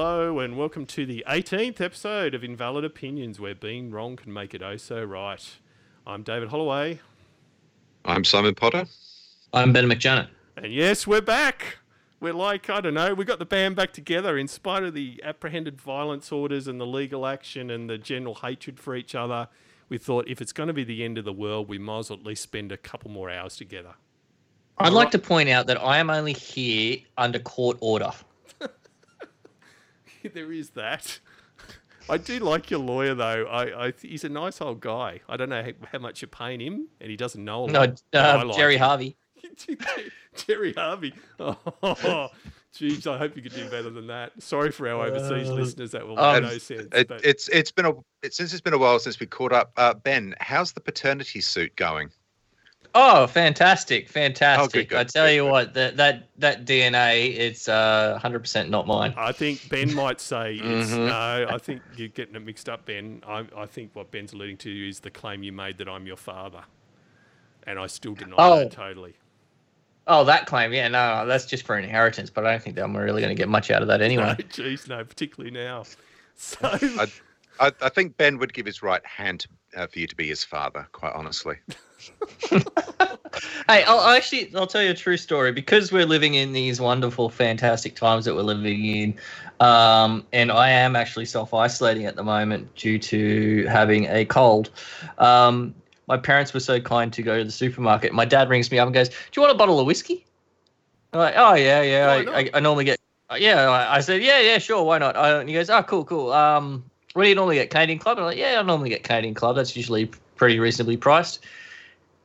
Hello and welcome to the 18th episode of Invalid Opinions, where being wrong can make it oh so right. I'm David Holloway, I'm Simon Potter. I'm Ben McJanet. and yes, we're back. We're like, I don't know, we got the band back together in spite of the apprehended violence orders and the legal action and the general hatred for each other. We thought if it's going to be the end of the world, we might as well at least spend a couple more hours together. I'd like to point out that I am only here under court order. there is that. I do like your lawyer though. I, I he's a nice old guy. I don't know how, how much you're paying him, and he doesn't know. A No, lot. but I uh, like Gerry him. Harvey. Gerry Harvey. Oh, jeez, I hope you could do better than that. Sorry for our overseas Uh, listeners. That will um, no sense. It, but it's it's been a it, since it's been a while since we caught up. Uh, ben, how's the paternity suit going? Oh, fantastic, fantastic! good, I tell good, you good. what, that that that DNA, it's uh, 100% not mine. I think Ben might say it's Mhm. no. I think you're getting it mixed up, Ben. I, I think what Ben's alluding to is the claim you made that I'm your father, and I still deny Oh. that totally. Oh, that claim, yeah, no, that's just for inheritance, but I don't think that I'm really going to get much out of that No, anyway. jeez, no, particularly now. So I, I, I think Ben would give his right hand uh, for you to be his father. Quite honestly, Hey, I'll I'll actually, I'll tell you a true story because we're living in these wonderful, fantastic times that we're living in. Um, and I am actually self isolating at the moment due to having a cold. Um, my parents were so kind to go to the supermarket. My dad rings me up and goes, Do you want a bottle of whiskey? I'm like, Oh, yeah, yeah. Why I, not? I, I normally get, uh, yeah. I, I said, Yeah, yeah, sure. Why not? Uh, and he goes, Oh, cool, cool. Um, what do you normally get? Canadian Club? I'm like, Yeah, I normally get Canadian Club. That's usually pretty reasonably priced.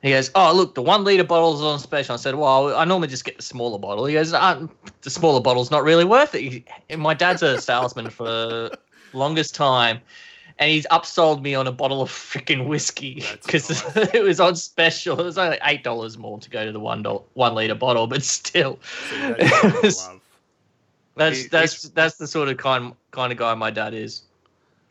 He goes, "Oh, look, the one liter bottle is on special." I said, "Well, I normally just get the smaller bottle." He goes, uh, "The smaller bottle's not really worth it." And my dad's a salesman for the longest time, and he's upsold me on a bottle of freaking whiskey because nice. it was on special. It was only eight dollars more to go to the one dollar one liter bottle, but still, See, that is that's He- that's that's the sort of kind kind of guy my dad is.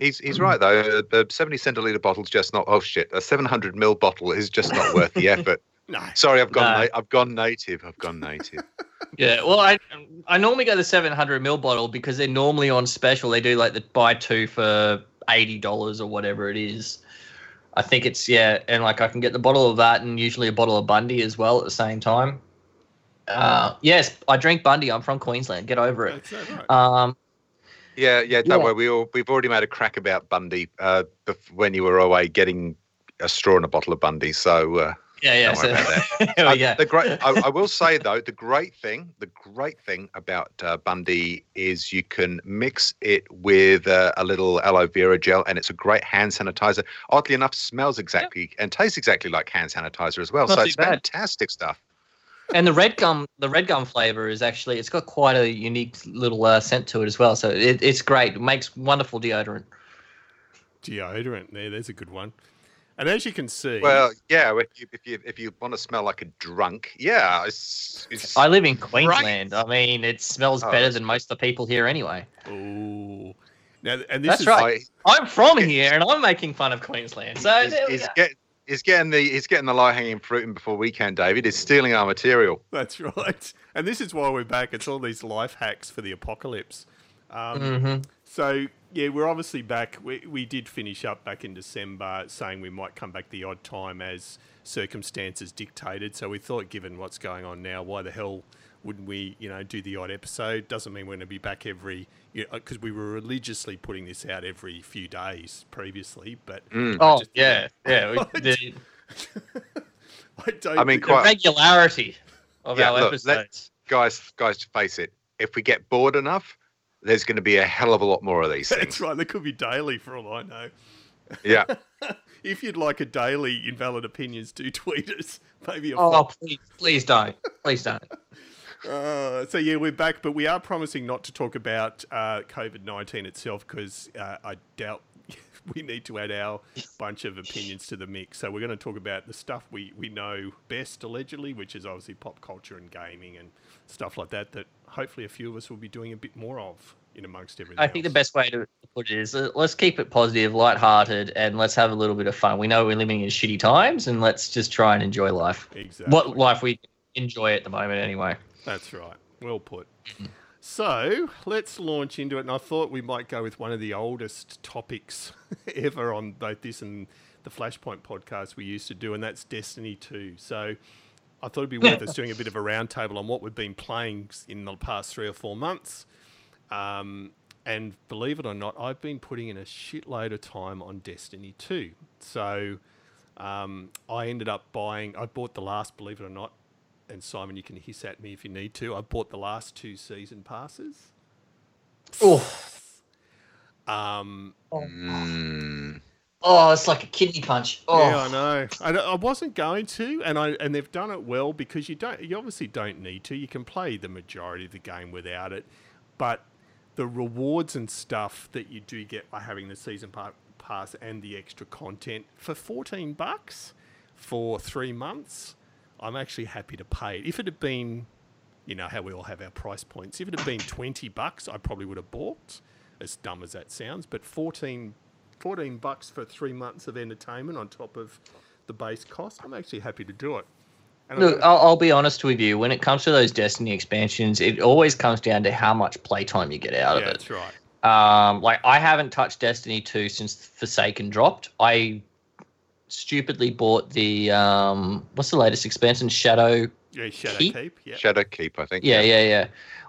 He's he's right though. a seventy centiliter bottle's just not. Oh shit! A seven hundred ml bottle is just not worth the effort. No, Sorry, I've gone. No. Na- I've gone native. I've gone native. Yeah, well, I I normally go the seven hundred ml bottle because they're normally on special. They do like the buy two for eighty dollars or whatever it is. I think it's yeah, and like I can get the bottle of that and usually a bottle of Bundy as well at the same time. Uh, yes, I drink Bundy. I'm from Queensland. Get over it. right. Um, Yeah, yeah. Don't Yeah. worry. We all we've already made a crack about Bundy uh, when you were away getting a straw and a bottle of Bundy. So uh, yeah, yeah. So, Uh, we. The great, I, I will say though, the great thing, the great thing about uh, Bundy is you can mix it with uh, a little aloe vera gel, and it's a great hand sanitizer. Oddly enough, smells exactly and tastes exactly like hand sanitizer as well. Not so it's bad. fantastic stuff. And the red gum, the red gum flavor is actually it's got quite a unique little uh, scent to it as well. So it, it's great. It makes wonderful deodorant. Deodorant. There, there's a good one. And as you can see, Well, yeah, if you if you if you want to smell like a drunk, yeah, it's, it's I live in Queensland. I mean, it smells Oh, better than most of the people here anyway. ooh, now and this That's is right. I'm from here, and I'm making fun of Queensland. So he's, there we he's, go. get, he's getting the he's getting the low hanging fruit, and before we can, David, is stealing our material. That's right. And this is why we're back. It's all these life hacks for the apocalypse. Um, Mhm. So, yeah, we're obviously back. We, we did finish up back in December saying we might come back the odd time as circumstances dictated. So we thought, given what's going on now, why the hell wouldn't we, you know, do the odd episode? Doesn't mean we're going to be back every, you know, because we were religiously putting this out every few days previously. But Mm. Oh just- yeah, yeah. we- The, I don't. I mean, think- the quite- regularity of Yeah, our look, let- episodes. guys, guys, to face it. If we get bored enough, there's going to be a hell of a lot more of these Things. That's right. They could be daily for all I know. Yeah. if you'd like a daily invalid opinions, do tweet us. Maybe a Oh, please, please don't, please don't. Uh, so yeah, we're back, but we are promising not to talk about uh, COVID nineteen itself because uh, I doubt we need to add our bunch of opinions to the mix. So we're going to talk about the stuff we, we know best, allegedly, which is obviously pop culture and gaming and stuff like that. That hopefully a few of us will be doing a bit more of in amongst everything. I think the best way to put it is uh, let's keep it positive, light-hearted, and let's have a little bit of fun. We know we're living in shitty times, and let's just try and enjoy life. exactly What life we enjoy at the moment, anyway. That's right. Well put. So let's launch into it. And I thought we might go with one of the oldest topics ever on both this and the Flashpoint podcast we used to do, and that's Destiny 2. So I thought it'd be worth us doing a bit of a roundtable on what we've been playing in the past three or four months. Um, and believe it or not, I've been putting in a shitload of time on Destiny 2. So um, I ended up buying, I bought the last, believe it or not, and Simon, you can hiss at me if you need to. I bought the last two season passes. Oh, Um, Mm. oh, it's like a kidney punch. Oh, Yeah, I know. I, I wasn't going to, and I and they've done it well because you don't. You obviously don't need to. You can play the majority of the game without it, but the rewards and stuff that you do get by having the season pa- pass and the extra content for fourteen bucks for three months, I'm actually happy to pay it. If it had been, you know, how we all have our price points. If it had been twenty bucks, I probably would have bought. As dumb as that sounds, but 14 14 bucks for three months of entertainment on top of the base cost, I'm actually happy to do it. And Look, I'll, I'll be honest with you. When it comes to those Destiny expansions, it always comes down to how much playtime you get out yeah, of it. that's right. Um, like I haven't touched Destiny 2 since Forsaken dropped. I stupidly bought the um, what's the latest expansion? Shadow. Yeah, Shadow Keep? Keep. Yeah. Shadow Keep, I think. Yeah, yeah, yeah.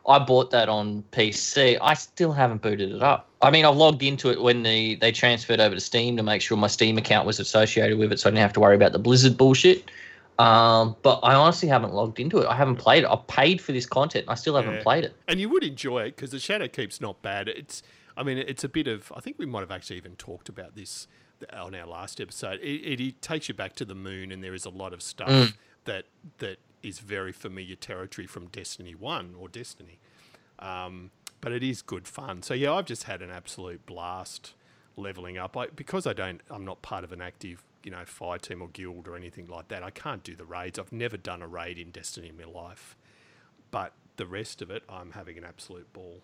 I bought that on PC. I still haven't booted it up. I mean, I've logged into it when the they transferred over to Steam to make sure my Steam account was associated with it, so I didn't have to worry about the Blizzard bullshit. Um, but I honestly haven't logged into it. I haven't played it. I've paid for this content. And I still haven't Yeah. played it. And you would enjoy it because the Shadow Keep's not bad. It's, I mean, it's a bit of. I think we might have actually even talked about this on our last episode. It, it, it takes you back to the moon, and there is a lot of stuff Mm. that that is very familiar territory from Destiny One or Destiny. Um, but it is good fun. So yeah, I've just had an absolute blast leveling up. I, because I don't, I'm not part of an active, you know, fire team or guild or anything like that. I can't do the raids. I've never done a raid in Destiny in my life. But the rest of it, I'm having an absolute ball.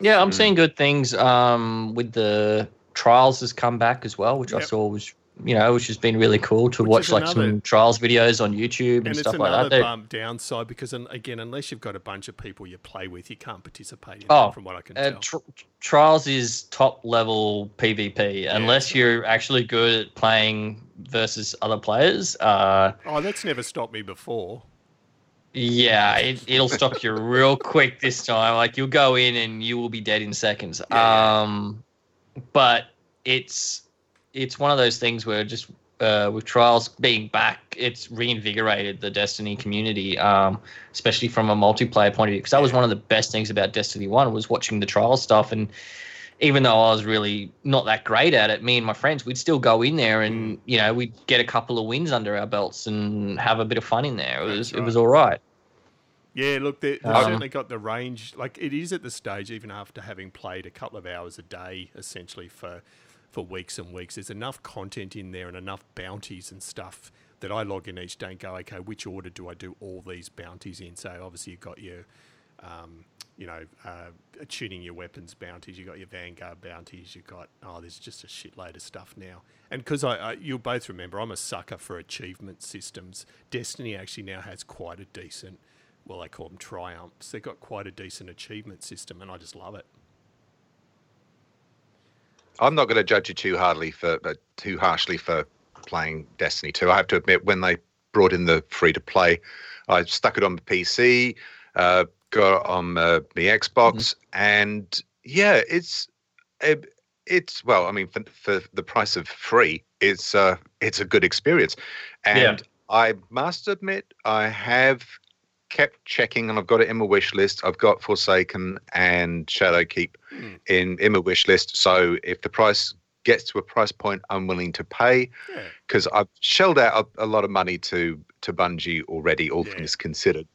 Yeah, I'm Mm. seeing good things. Um, with the trials has come back as well, which I saw was you know, which has been really cool to Which watch like another- some trials videos on YouTube and, And stuff like that. They're- bump downside because, again, unless you've got a bunch of people you play with, you can't participate in Oh, from what I can Uh, tell. tr- trials is top level PvP. Unless you're actually good at playing versus other players, uh, oh, that's never stopped me before. yeah, it, it'll stop you real quick this time. Like you'll go in and you will be dead in seconds. Yeah, yeah. Um, but it's it's one of those things where just uh, with trials being back, it's reinvigorated the Destiny community, um, especially from a multiplayer point of view. Because that was one of the best things about Destiny One was watching the trial stuff and. Even though I was really not that great at it, me and my friends, we'd still go in there Mm. and you know we'd get a couple of wins under our belts and have a bit of fun in there. It was right. it was all right. Yeah, look, they, they've Um, certainly got the range. Like it is at the stage, even after having played a couple of hours a day, essentially for for weeks and weeks. There's enough content in there and enough bounties and stuff that I log in each day and go, okay, which order do I do all these bounties in? So obviously you've got your, um, you know, uh, tuning your weapons bounties. You've got your Vanguard bounties. You've got oh, there's just a shitload of stuff now. And because I, I, you'll both remember, I'm a sucker for achievement systems. Destiny actually now has quite a decent well, they call them triumphs. They've got quite a decent achievement system, and I just love it. I'm not going to judge you too hardly for uh, too harshly for playing Destiny 2. I have to admit, when they brought in the free to play, I stuck it on the PC, uh, got it on uh, the Xbox, and yeah, it's it, it's well, I mean, for, for the price of free, it's uh, it's a good experience, and Yeah. I must admit, I have kept checking, and I've got it in my wish list. I've got Forsaken and Shadowkeep Mm. in in my wish list. So if the price gets to a price point I'm willing to pay, Yeah, because I've shelled out a, a lot of money to to Bungie already, all Yeah. things considered.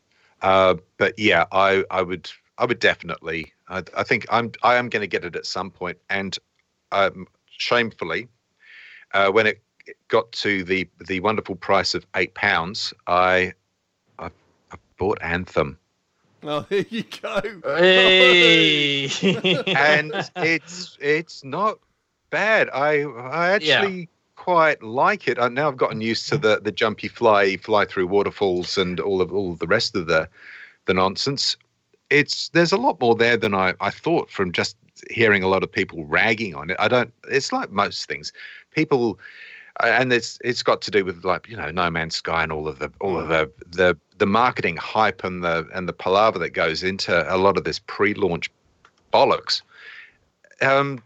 Uh, but yeah, I I would I would definitely. I, I think I'm I am going to get it at some point, and um, shamefully, uh, when it got to the the wonderful price of eight pounds, I bought Anthem. Oh, there you go. Hey. and it's it's not bad. I I actually quite like it. I, now I've gotten used to the the jumpy fly, fly through waterfalls, and all of all of the rest of the the nonsense. it's there's a lot more there than I, I thought from just hearing a lot of people ragging on it. I don't. It's like most things, people, and it's it's got to do with like you know No Man's Sky and all of the all of the the the marketing hype and the and the palaver that goes into a lot of this pre-launch bollocks. Um,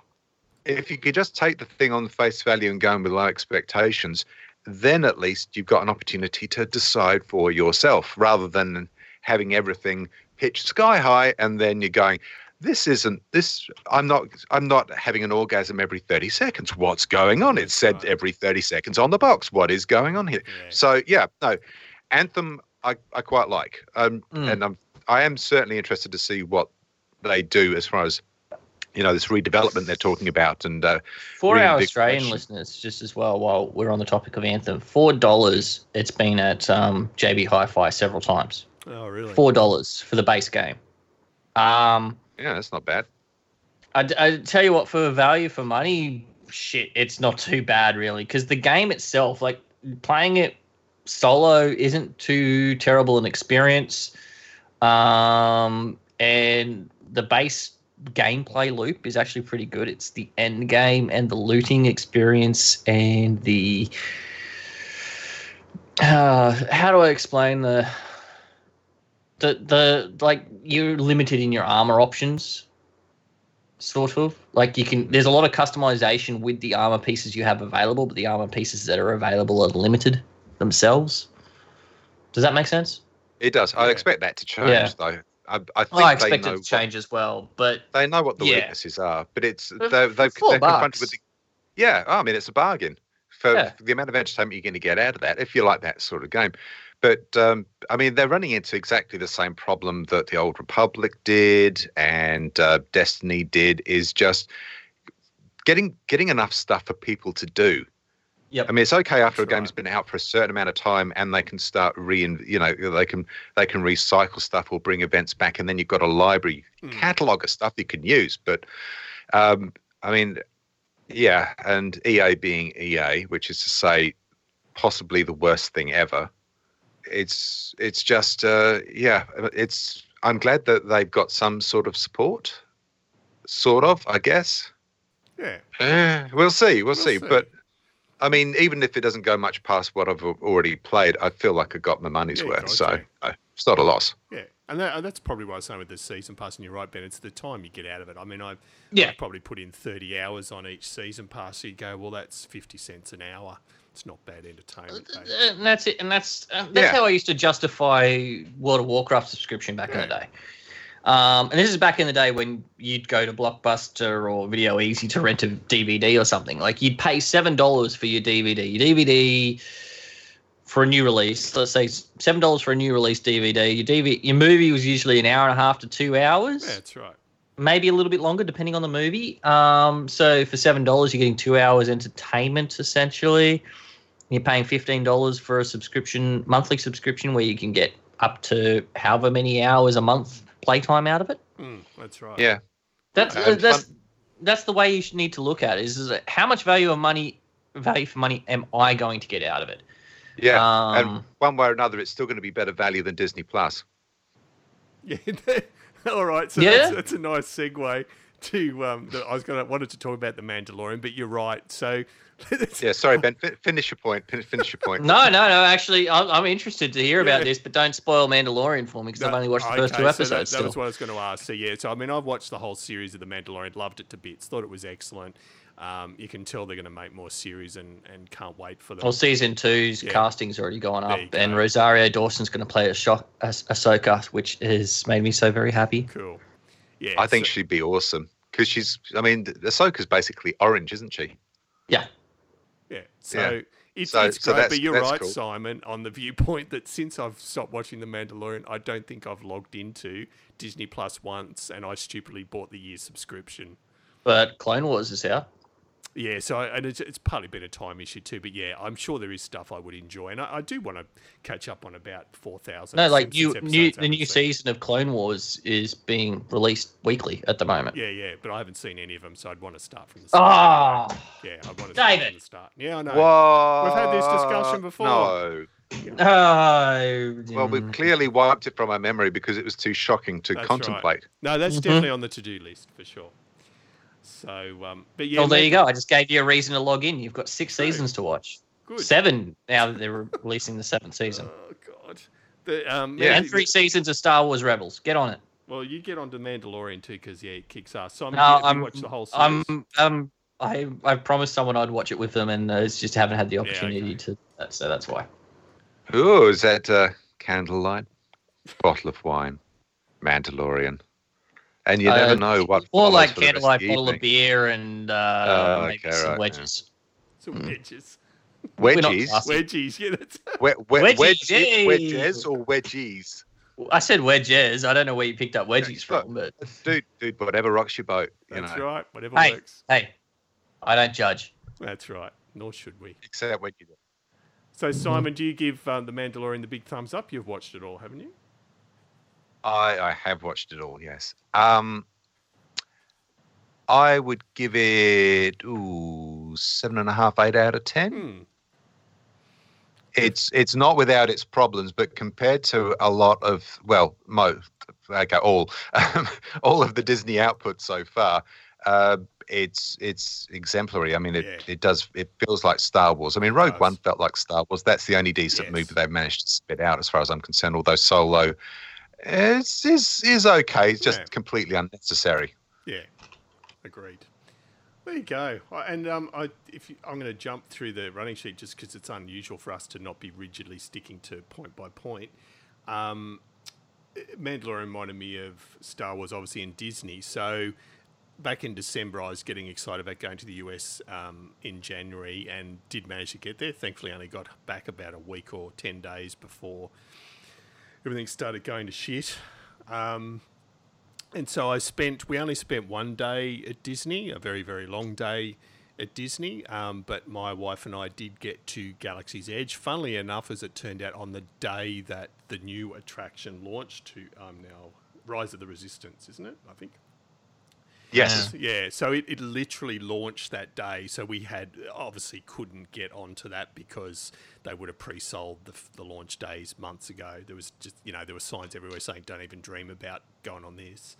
if you could just take the thing on face value and go in with low expectations, then at least you've got an opportunity to decide for yourself rather than having everything pitched sky high and then you're going this isn't this i'm not i'm not having an orgasm every 30 seconds what's going on it said right. every 30 seconds on the box what is going on here Yeah. so yeah no anthem i, I quite like um, Mm. and i'm i am certainly interested to see what they do as far as you know this redevelopment they're talking about and uh, For our Australian listeners, just as well, while we're on the topic of Anthem, four dollars. It's been at um, JB Hi-Fi several times. Oh, really? Four dollars for the base game. Um, yeah that's not bad I, I tell you what, for value for money, shit, it's not too bad really, because the game itself, like playing it solo, isn't too terrible an experience. Um, and the base gameplay loop is actually pretty good. It's the end game and the looting experience and the uh, how do I explain the the the like you're limited in your armor options sort of like you can there's a lot of customization with the armor pieces you have available but the armor pieces that are available are limited themselves does that make sense it does i expect that to change Yeah. though i, I think well, i they expect know it to what- change as well but they know what the Yeah. weaknesses are, but it's they're, they've, they're confronted with the yeah. I mean, it's a bargain for, Yeah. for the amount of entertainment you're going to get out of that if you like that sort of game. But um, I mean, they're running into exactly the same problem that the Old Republic did and uh, Destiny did. Is just getting getting enough stuff for people to do. Yep. I mean, it's okay after That's a game's right. been out for a certain amount of time, and they can start re, you know, they can they can recycle stuff or bring events back, and then you've got a library Mm. catalog of stuff you can use. But um, I mean, yeah, and EA being EA, which is to say, possibly the worst thing ever. It's it's just uh, yeah, it's. I'm glad that they've got some sort of support, sort of, I guess. Yeah. Eh, we'll see. We'll, We'll see. see. But I mean, even if it doesn't go much past what I've already played, I feel like I got my money's Yeah, worth. got So to. uh, it's not a loss. Yeah, and that, and that's probably why I was saying with the season pass. And you're right, Ben. It's the time you get out of it. I mean, I Yeah. I probably put in 30 hours on each season pass. So you go, well, that's 50 cents an hour. It's not bad entertainment. eh? and that's it and that's uh, that's Yeah. how i used to justify world of warcraft subscription back in the day um, and this is back in the day when you'd go to blockbuster or Video Ezy to rent a dvd or something like you'd pay seven dollars for your dvd your dvd for a new release let's say seven dollars for a new release dvd your dvd your movie was usually an hour and a half to two hours Yeah, that's right. Maybe a little bit longer depending on the movie. Um, so for seven dollars, you're getting two hours entertainment essentially. You're paying fifteen dollars for a subscription, monthly subscription, where you can get up to however many hours a month playtime out of it. Mm, that's right. Yeah. That's And that's fun- that's the way you should need to look at it. Is, is that how much value of money, value for money, am I going to get out of it? Yeah. Um, and one way or another, it's still going to be better value than Disney Plus. Yeah. All right. So Yeah. that's, that's a nice segue to. Um, the, I was going to wanted to talk about the Mandalorian, but you're right. So. Yeah. Sorry, Ben. Fi- finish your point. Finish your point. No, no, no. Actually, I'm, I'm interested to hear about Yeah. this, but don't spoil Mandalorian for me because I've only watched the first okay, two so that- episodes. that, was what I was going to ask. So yeah, so I mean, I've watched the whole series of the Mandalorian, loved it to bits, thought it was excellent. Um, you can tell they're going to make more series, and, and can't wait for them. Well, season two's Yeah. casting's already gone up, you and. Rosario Dawson's going to play Ahsoka as Ahsoka, which has made me so very happy. cool. Yeah, I think so- she'd be awesome because she's. I mean, Ahsoka's basically orange, isn't she? Yeah, Yeah. So Yeah. it's, So- it's so great, that's- but you're that's right, cool. Simon, on the viewpoint that since I've stopped watching The Mandalorian, I don't think I've logged into Disney Plus once, and I stupidly bought the year subscription. but Clone Wars is out. Yeah, so I, and it's, it's partly been a time issue too, but yeah, I'm sure there is stuff I would enjoy, and I, I do want to catch up on about four thousand. No, like new, new the new season of Clone Wars is being released weekly at the moment. Yeah, yeah, but I haven't seen any of them, so I'd want to start from the start. Ah, yeah, I want to start from the start. Yeah, I know. What? We've had this discussion before. No. Uh, Well, we've clearly wiped it from our memory because it was too shocking to That's right. contemplate. No, that's Mhm. definitely on the to-do list for sure. So, um, but yeah, well, there maybe- you go. I just gave you a reason to log in. You've got six True. seasons to watch. Good. Seven now that they're releasing the seventh season. Oh God. The, um, Yeah. and three seasons of Star Wars Rebels. Get on it. Well, you get on to Mandalorian too, because yeah, it kicks ass. So No, have you I'm- watched the whole series? I'm um I I promised someone I'd watch it with them, and uh, it's just haven't had the opportunity okay. to. uh, So that's why. Ooh, is that uh, candlelight? Bottle of wine, Mandalorian, and you Uh, never know what. More like for the rest of candlelight the bottle of beer and uh, Oh, maybe okay, some right, yeah. wedges. Some Mm. wedges. We're Wedgies. Wedgies, yeah, that's we- we- Wedgies, wedges, wedges or wedgies, I said wedges. I don't know where you picked up wedgies look. from, but dude, dude, whatever rocks your boat, you that's know. right. Whatever Hey. works. hey, I don't judge. That's right. Nor should we. Except when you do. So, Simon, do you give um, the Mandalorian the big thumbs up? You've watched it all, haven't you? I, I have watched it all. Yes. Um, I would give it ooh seven and a half, eight out of ten. Hmm. It's it's not without its problems, but compared to a lot of well, most okay, all um, all of the Disney output so far, uh, it's it's exemplary. I mean, it, Yeah. it does it feels like Star Wars. I mean, Rogue. One felt like Star Wars. That's the only decent Yes. movie they've managed to spit out, as far as I'm concerned. Although Solo is is is okay. It's just Yeah. completely unnecessary. Yeah, agreed. There you go. And um, I, if you, I'm going to jump through the running sheet just because it's unusual for us to not be rigidly sticking to point by point. Um, Mandalorian reminded me of Star Wars, obviously in Disney. So back in December, I was getting excited about going to the US um, in January and did manage to get there. Thankfully, I only got back about a week or ten days before everything started going to shit. Um, and so I spent, we only spent one day at Disney, a very, very long day at Disney. Um, but my wife and I did get to Galaxy's Edge. Funnily enough, as it turned out, on the day that the new attraction launched to um, now Rise of the Resistance, isn't it? I think. Yes. Yeah, so it, it literally launched that day. So we had obviously couldn't get onto that because they would have pre-sold the, the launch days months ago. There was just you know there were signs everywhere saying don't even dream about going on this.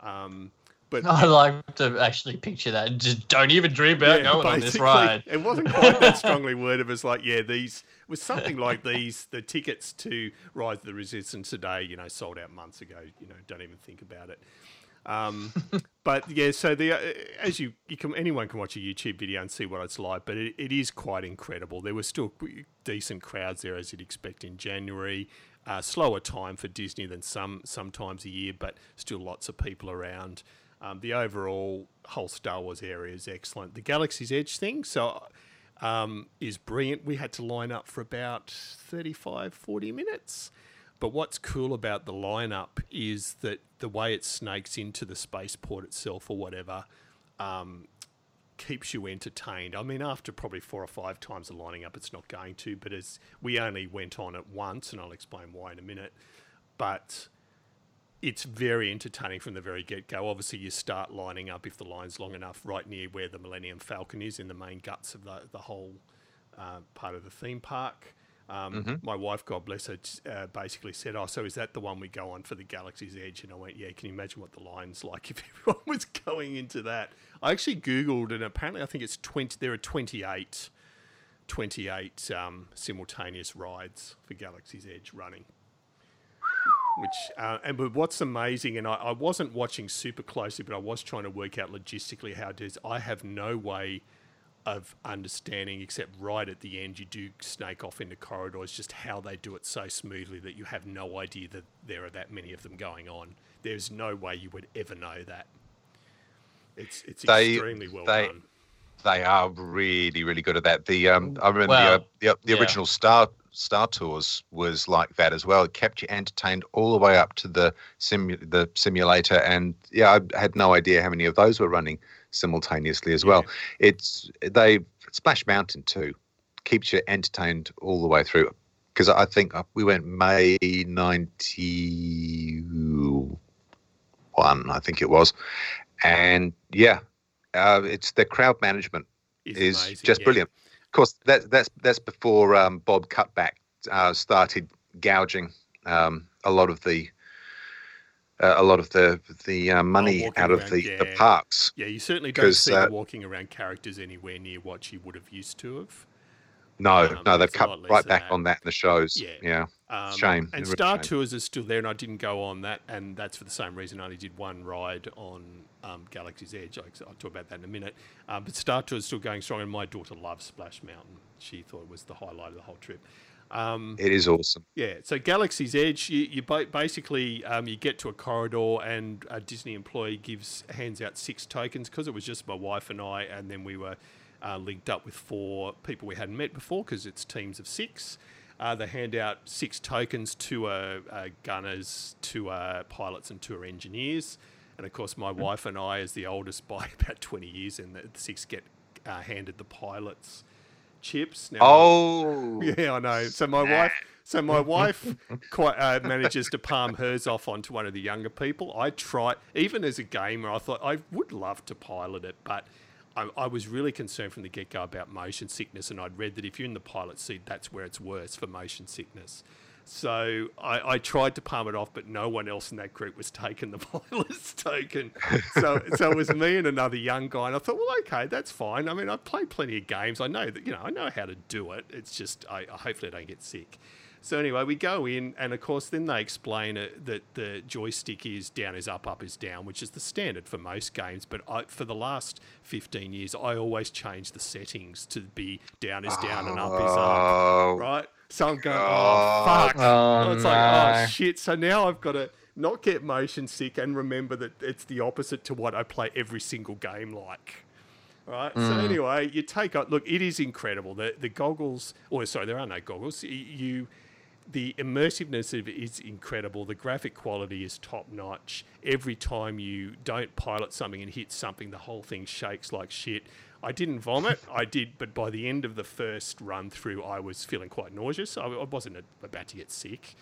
Um, but I like to actually picture that. Just don't even dream about yeah, going on this ride. It wasn't quite that strongly worded. It was like, yeah, these it was something like these. The tickets to Rise of the Resistance today, you know, sold out months ago. You know, don't even think about it. Um, but yeah, so the uh, as you you can anyone can watch a YouTube video and see what it's like, but it, it is quite incredible. There were still decent crowds there as you'd expect in January. Uh, slower time for Disney than some sometimes a year, but still lots of people around. Um, the overall whole Star Wars area is excellent. The Galaxy's Edge thing, so um, is brilliant. We had to line up for about 35, 40 minutes. But what's cool about the lineup is that the way it snakes into the spaceport itself or whatever um, keeps you entertained. I mean, after probably four or five times of lining up, it's not going to. But as we only went on it once, and I'll explain why in a minute. But it's very entertaining from the very get go. Obviously, you start lining up if the line's long enough, right near where the Millennium Falcon is in the main guts of the the whole uh, part of the theme park. Um, My wife, God bless her, uh, basically said, "Oh, so is that the one we go on for the Galaxy's Edge?" And I went, "Yeah." Can you imagine what the line's like if everyone was going into that? I actually googled, and apparently, I think it's twenty. There are twenty-eight, 28 um, simultaneous rides for Galaxy's Edge running. Which uh, and but what's amazing, and I, I wasn't watching super closely, but I was trying to work out logistically how it is. I have no way of understanding, except right at the end, you do snake off into corridors. Just how they do it so smoothly that you have no idea that there are that many of them going on. There's no way you would ever know that. It's it's They- extremely well they- done. They are really, really good at that. The um, I remember Well, the, uh, the the yeah. original Star Star Tours was like that as well. It kept you entertained all the way up to the simu- the simulator, and yeah, I had no idea how many of those were running simultaneously as well. It's they Splash Mountain too keeps you entertained all the way through. Because I think uh, we went May ninety one, I think it was, and yeah, uh, it's the crowd management It's is amazing, just yeah. brilliant. Of course, that, that's that's before um, Bob Chapek uh, started gouging um, a lot of the uh, a lot of the the uh, money walking out of around, the, the yeah. parks. Yeah, you certainly don't see uh, walking around characters anywhere near what you would have used to have. No, Um, no, they've cut right back that. on that in the shows. Yeah. Yeah, Um, Shame. And Star shame. Tours is still there, and I didn't go on that, and that's for the same reason. I only did one ride on um, Galaxy's Edge. I- I'll talk about that in a minute. Um, but Star Tours is still going strong, and my daughter loves Splash Mountain. She thought it was the highlight of the whole trip. Um, it is awesome. yeah, so Galaxy's Edge, you, you basically um, you get to a corridor, and a Disney employee gives hands out six tokens because it was just my wife and I, and then we were uh, linked up with four people we hadn't met before because it's teams of six. Uh, they hand out six tokens to uh, uh, gunners, to uh, pilots, and to our engineers. And of course, my wife and I, as the oldest by about 20 years, and the six get uh, handed the pilots chips. Now, Oh, yeah, I know. So my wife, so my wife, quite uh, manages to palm hers off onto one of the younger people. I try, even as a gamer, I thought I would love to pilot it, but I, I was really concerned from the get go about motion sickness, and I'd read that if you're in the pilot seat, that's where it's worse for motion sickness. So I, I tried to palm it off, but no one else in that group was taking the pilot's token. So so it was me and another young guy, and I thought, well, okay, that's fine. I mean, I've played plenty of games. I know that you know I know how to do it. It's just I, I hopefully I don't get sick. So anyway, we go in, and of course, then they explain it, that the joystick is down is up, up is down, which is the standard for most games. But I, for the last fifteen years, I always change the settings to be down is down and up is up Oh, right? So I'm going, God. oh fuck! Oh, it's like, oh shit! So now I've got to not get motion sick and remember that it's the opposite to what I play every single game like. Right. So mm. anyway, you take out. Look, it is incredible. The the goggles, or sorry, there are no goggles. You, the immersiveness of it is incredible. The graphic quality is top notch. Every time you don't pilot something and hit something, the whole thing shakes like shit. I didn't vomit. I did, but by the end of the first run through, I was feeling quite nauseous. I, I wasn't about to get sick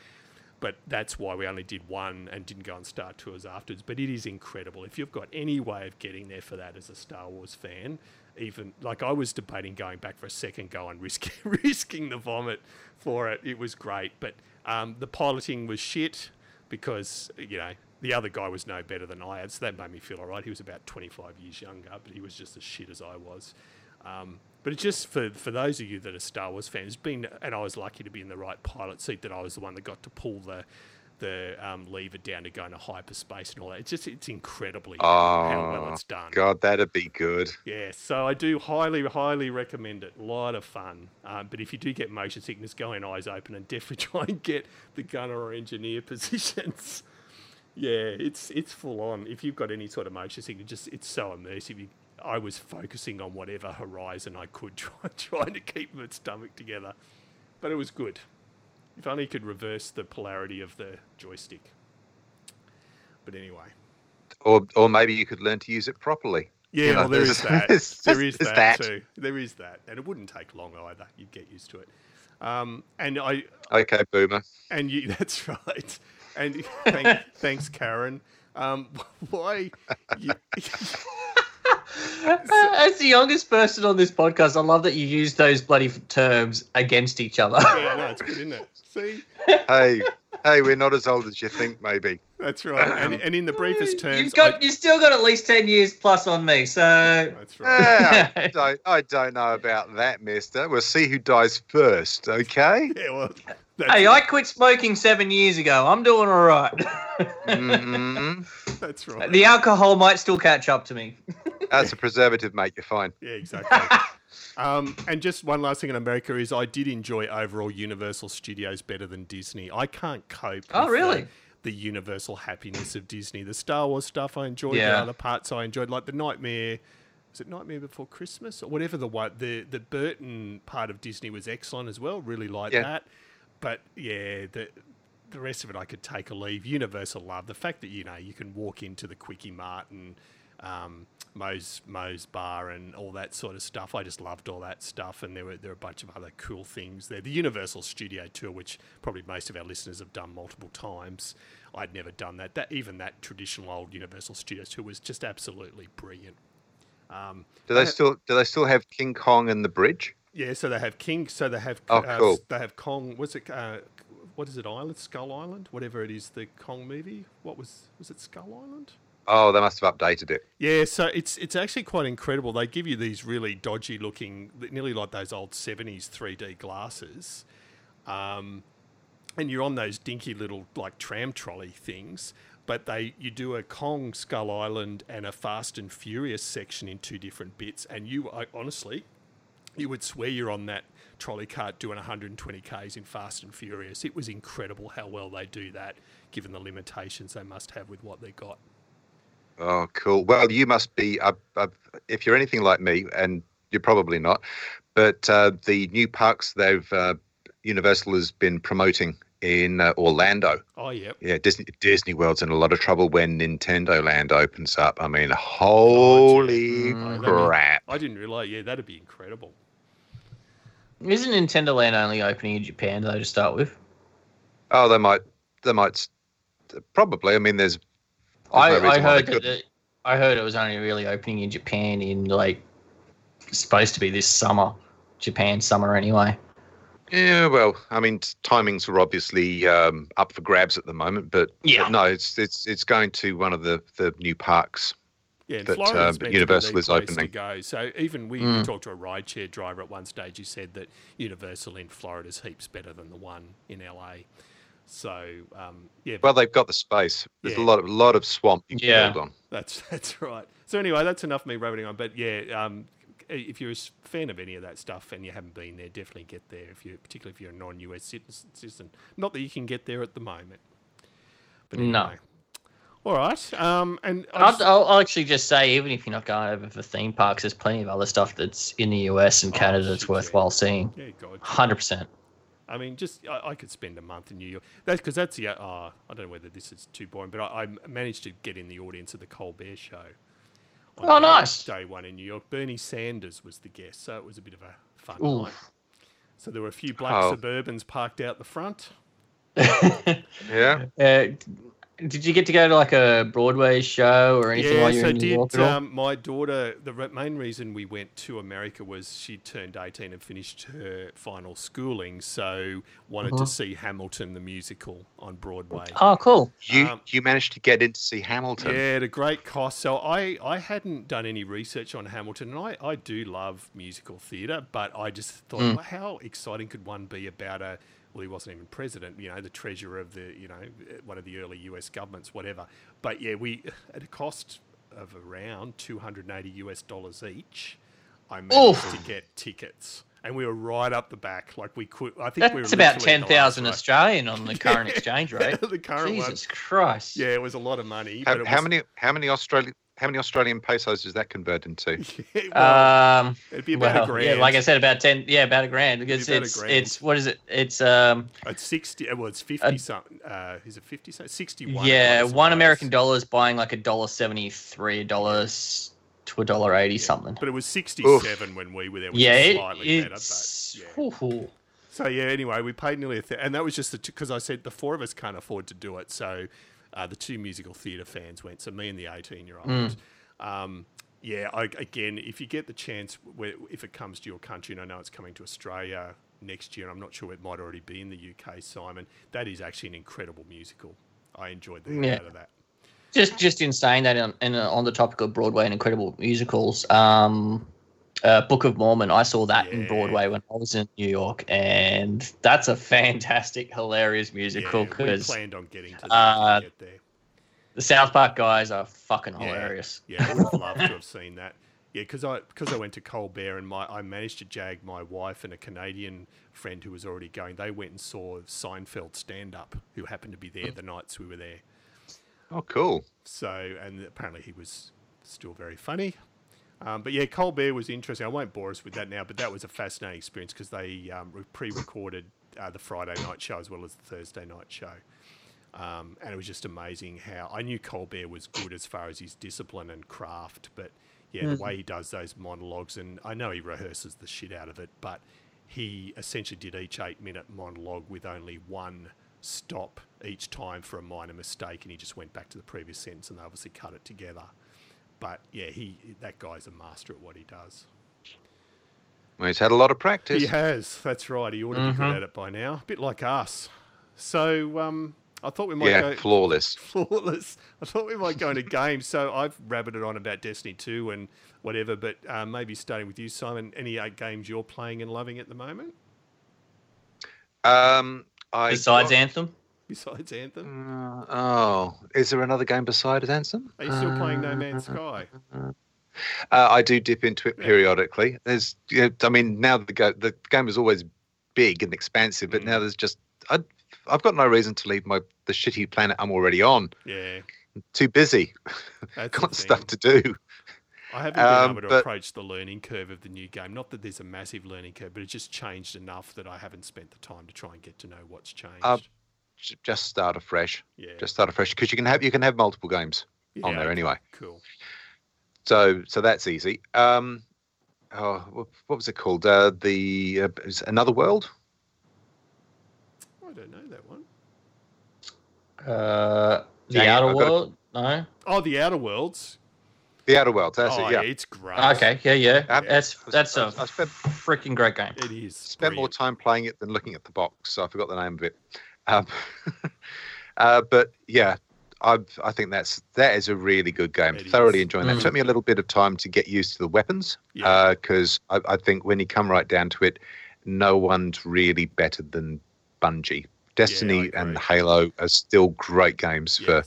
but that's why we only did one and didn't go on Star Tours afterwards. But it is incredible. If you've got any way of getting there for that as a Star Wars fan, even like I was debating going back for a second go and risk, risking the vomit for it. It was great, but um, the piloting was shit because you know the other guy was no better than I had, so that made me feel all right. He was about 25 years younger, but he was just as shit as I was. Um, but it's just for, for those of you that are Star Wars fans, been and I was lucky to be in the right pilot seat that I was the one that got to pull the the um, lever down to go into hyperspace and all that. It's just it's incredibly oh, how well it's done. God, that'd be good. Yeah, so I do highly, highly recommend it. A lot of fun. Um, but if you do get motion sickness, go in eyes open and definitely try and get the gunner or engineer positions. yeah, it's it's full on. If you've got any sort of motion sickness, just it's so immersive. You, I was focusing on whatever horizon I could, try, trying to keep my stomach together. But it was good. If only you could reverse the polarity of the joystick. But anyway. Or, or maybe you could learn to use it properly. Yeah, You know, well, there's- that. there's- there's that, that. too. There is that, and it wouldn't take long either. You'd get used to it. Um, and I, Okay, Boomer. and you, that's right. And thank, thanks, Karen. Um, why? You, As the youngest person on this podcast, I love that you use those bloody terms against each other. yeah, no, it's good, isn't it? See, Hey, hey, we're not as old as you think, maybe. that's right. And, and in the briefest terms, You've got, I- you've still got at least ten years plus on me. So that's right. Eh, I, don't, I don't know about that, mister. We'll see who dies first, okay? Yeah, well, that's, hey, I quit smoking seven years ago. I'm doing all right. hmm that's right. the alcohol might still catch up to me. That's a preservative, mate. You're fine. Yeah, exactly. um, and just one last thing in America is I did enjoy overall Universal Studios better than Disney. I can't cope. Oh, with really? The, the universal happiness of Disney. The Star Wars stuff I enjoyed. Yeah. The other parts I enjoyed, like the Nightmare. Is it Nightmare Before Christmas or whatever the one? The the Burton part of Disney was excellent as well. Really liked Yeah. that. But yeah, the the rest of it I could take or leave. Universal love the fact that you know you can walk into the Quickie Mart and um, Moe's Moe's Bar and all that sort of stuff. I just loved all that stuff, and there were there were a bunch of other cool things there. The Universal Studio tour, which probably most of our listeners have done multiple times. I'd never done that. That even that traditional old Universal Studio tour was just absolutely brilliant. Um, Do they Uh, still do they still have King Kong and the bridge? Yeah, so they have King. So they have. Oh, uh, cool. They have Kong. What's it? Uh, what is it? Island, Skull Island, whatever it is. The Kong movie. What was? Was it Skull Island? Oh, they must have updated it. Yeah, so it's it's actually quite incredible. They give you these really dodgy looking, nearly like those old seventies three D glasses, um, and you're on those dinky little like tram trolley things. But they you do a Kong Skull Island and a Fast and Furious section in two different bits, and you I, honestly, you would swear you're on that trolley cart doing 120 k's in Fast and Furious. It was incredible how well they do that, given the limitations they must have with what they got. Oh, cool. Well, you must be, uh, uh, if you're anything like me, and you're probably not, but uh, the new parks they've uh, Universal has been promoting in uh, Orlando. Oh, yeah. Yeah, Disney Disney World's in a lot of trouble when Nintendo Land opens up. I mean, holy Mm. crap! I didn't realize. Yeah, that'd be incredible. Isn't Nintendo Land only opening in Japan though to start with? Oh, they might, they might, probably. I mean, there's. There's I, no I reason why they heard that it, I heard it was only really opening in Japan in like supposed to be this summer, Japan summer anyway. Yeah, well, I mean, timings are obviously um, up for grabs at the moment, but, Yeah. but no, it's it's it's going to one of the the new parks. Yeah, and That, Florida's um, meant Universal to be the is place to go. So even we, we Mm. talked to a rideshare driver at one stage who said that Universal in Florida is heaps better than the one in LA. So um, yeah, Well, they've got the space. There's Yeah. a lot of lot of swamp you can Yeah. build on. That's that's right. So anyway, that's enough me rabbiting on. But yeah, um, if you're a fan of any of that stuff and you haven't been there, definitely get there. If you, particularly if you're a non-US citizen, citizen. not that you can get there at the moment. But No. All right. Um, and I I'll, just- I'll, I'll actually just say, even if you're not going over for theme parks, there's plenty of other stuff that's in the US and Oh, Canada shit, that's yeah. worthwhile seeing. yeah, God. Hundred percent. I mean, just I, I could spend a month in New York. That's because that's the. Uh, I don't know whether this is too boring, but I, I managed to get in the audience of the Colbert Show. on Oh, nice. Day one in New York. Bernie Sanders was the guest, so it was a bit of a fun Oof. night. So there were a few black Oh. Suburbans parked out the front. Yeah. Uh, did you get to go to like a Broadway show or anything yeah, while you were so in New did York at all? um, my daughter. The re- main reason we went to America was she turned eighteen and finished her final schooling, so wanted Uh-huh. to see Hamilton the musical on Broadway. oh, cool. You Um, you managed to get in to see Hamilton. Yeah, at a great cost. So I, I hadn't done any research on Hamilton, and I, I do love musical theatre, but I just thought, Mm. well, how exciting could one be about a well, he wasn't even president, you know, the treasurer of the, you know, one of the early US governments, whatever. But yeah, we at a cost of around 280 US dollars each, I managed Oof. to get tickets. And we were right up the back, like we could. I think we were That's about ten thousand in ten the last thousand row. Australian on the current exchange rate. the current one. Jesus Christ. Yeah, it was a lot of money. How, but it how was- many how many Australian how many Australian pesos does that convert into? well, Um, it'd be about well, a grand. yeah, like I said, about ten. Yeah, about a grand because about a it's grand. it's what is it? It's um It's sixty. Well, it's fifty Uh, something. Uh, is it fifty something? Sixty-one. yeah, one. American dollar is buying like a dollar seventy three dollars to a dollar eighty Yeah, something. But it was sixty-seven when we were there. Which Yeah, is it, slightly it's better. But yeah. So yeah. Anyway, we paid nearly a th- and that was just because I said the four of us can't afford to do it. So uh, the two musical theatre fans went. So me and the eighteen-year-old. Mm. Um, yeah. I, again, if you get the chance, where, if it comes to your country, and I know it's coming to Australia next year, and I'm not sure it might already be in the UK. Simon, that is actually an incredible musical. I enjoyed the Yeah. out of that. Just just in saying that, and, and on the topic of Broadway and incredible musicals, um, uh, Book of Mormon, I saw that in Broadway when I was in New York, and that's a fantastic, hilarious musical Yeah, we because planned on getting to that uh, get there. the South Park guys are fucking Yeah. hilarious. Yeah, I would have loved to have seen that. Yeah, because I because I went to Colbert and my I managed to jag my wife and a Canadian friend who was already going. They went and saw Seinfeld stand up, who happened to be there the nights we were there. Oh, cool. So and apparently he was still very funny. Um, but yeah, Colbert was interesting. I won't bore us with that now, but that was a fascinating experience because they um, pre-recorded uh, the Friday night show as well as the Thursday night show. Um, and it was just amazing how I knew Colbert was good as far as his discipline and craft, but yeah, the way he does those monologues, and I know he rehearses the shit out of it, but he essentially did each eight minute monologue with only one stop each time for a minor mistake, and he just went back to the previous sentence, and they obviously cut it together. But yeah, he that guy's a master at what he does. Well, he's had a lot of practice. He has. That's right. He ought to be Mhm. good at it by now. A bit like us. So um, I thought we might yeah, go flawless. flawless. I thought we might go into games. So I've rabbited on about Destiny 2 and whatever, but uh, maybe starting with you, Simon. Any uh, games you're playing and loving at the moment Um, I Besides got- Anthem, besides Anthem? Uh, oh, is there another game besides Anthem? Are you still playing No Man's Sky? Uh, I do dip into it periodically. There's, I mean, now the go, the game is always big and expansive, but Mm. now there's just I, I've got no reason to leave my the shitty planet I'm already on. Yeah, Too busy, got stuff to do. I haven't been um, able to but- approach the learning curve of the new game. Not that there's a massive learning curve, but it's just changed enough that I haven't spent the time to try and get to know what's changed. Uh, Just start afresh. yeah, Just start afresh because you can have you can have multiple games on there anyway. Cool. So so that's easy. Um, oh, what, what was it called? Uh, the uh, is it Another World. I don't know that one. uh, the Dang Outer I've got to- World. No. Oh, The Outer Worlds. The Outer Worlds. That's oh, it. Yeah. it's great. Okay. Yeah. Yeah. I've- That's that's a I spent freaking great game. It is. spent more time playing it than looking at the box, so I forgot the name of it. Um, uh, but yeah, I I think that's that is a really good game. It Thoroughly is. enjoying that. Mm. Took me a little bit of time to get used to the weapons Yeah. because I, I think when you come right down to it, no one's really better than Bungie. Destiny and. Halo are still great games for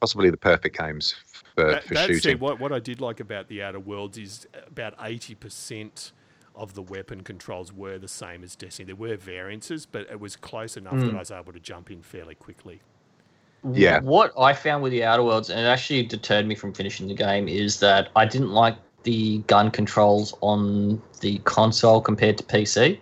possibly the perfect games for, That, for that shooting. said, what, what I did like about the Outer Worlds is about 80% of the weapon controls were the same as Destiny. There were variances, but it was close enough that Mm. I was able to jump in fairly quickly. Yeah. What I found with the Outer Worlds, and it actually deterred me from finishing the game, is that I didn't like the gun controls on the console compared to PC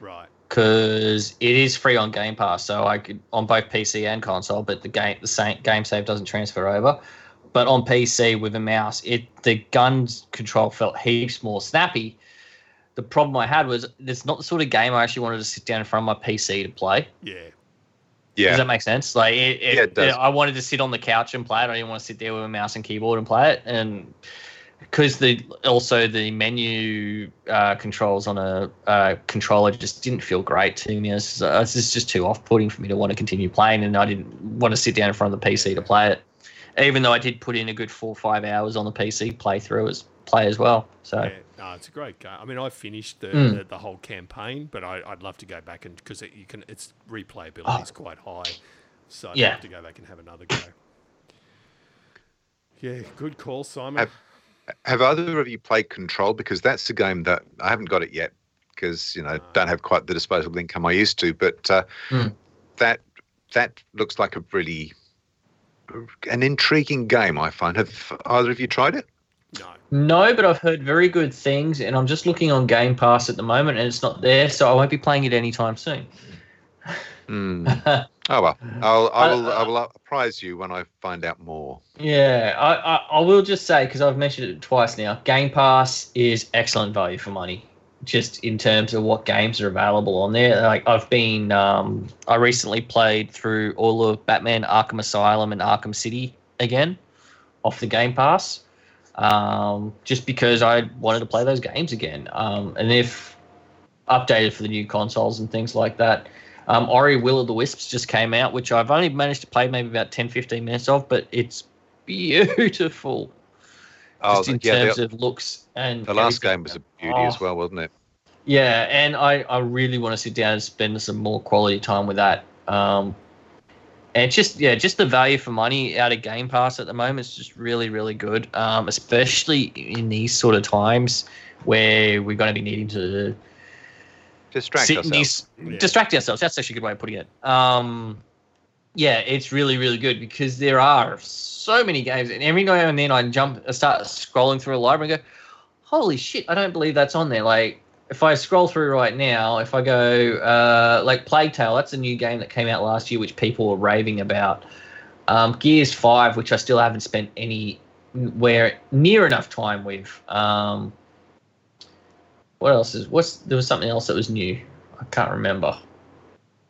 Right. because it is free on Game Pass, so I could on both PC and console, but the game the same game save doesn't transfer over. But on PC with a mouse, it the gun control felt heaps more snappy. The problem I had was it's not the sort of game I actually wanted to sit down in front of my PC to play. Yeah. Yeah. Does that make sense? Like, it, it, Yeah, it does. I wanted to sit on the couch and play it. I didn't want to sit there with a mouse and keyboard and play it. And because the also the menu uh, controls on a uh, controller just didn't feel great to me. It's, uh, it's just- just too off-putting for me to want to continue playing, and I didn't want to sit down in front of the PC to play it. Even though I did put in a good four or five hours on the PC playthrough as play as well. So Yeah, no, it's a great game. I mean, I finished the, Mm. the, the whole campaign, but I, I'd love to go back and because it, you can, its replayability Oh. is quite high, so I'd Yeah. love to go back and have another go. Yeah, good call, Simon. Have- Have either of you played Control? Because that's a game that I haven't got it yet because you know No. don't have quite the disposable income I used to. But uh, Hmm. that that looks like a really an intriguing game. I find. Have either of you tried it? No, No, but I've heard very good things, and I'm just looking on Game Pass at the moment, and it's not there, so I won't be playing it anytime soon. Hmm. Oh well, I'll I I- will I will apprise you when I find out more. yeah, I, I, I will just say because I've mentioned it twice now. Game Pass is excellent value for money, just in terms of what games are available on there. Like I've been, um, I recently played through all of Batman: Arkham Asylum and Arkham City again, off the Game Pass, um, just because I wanted to play those games again. Um, and if updated for the new consoles and things like that. Um, Ori Will of the Wisps just came out, which I've only managed to play maybe about 10, 15 minutes of, but it's beautiful. Oh just in yeah, terms the, of looks and the last everything. game was a beauty as Oh. well, wasn't it? Yeah, and I, I really want to sit down and spend some more quality time with that. Um, and it's just yeah, just the value for money out of Game Pass at the moment is just really really good. Um, especially in these sort of times where we're going to be needing to Distract ourselves. these Yeah. distract ourselves. That's actually a good way of putting it. Um, yeah, it's really really good because there are so many games, and every now and then I jump, I start scrolling through a library and go, "Holy shit! I don't believe that's on there." Like if I scroll through right now, if I go uh, like Plague Tale, that's a new game that came out last year, which people were raving about. Um, Gears Five, which I still haven't spent anywhere near enough time with. Um, what else is what's there was something else that was new. I can't remember.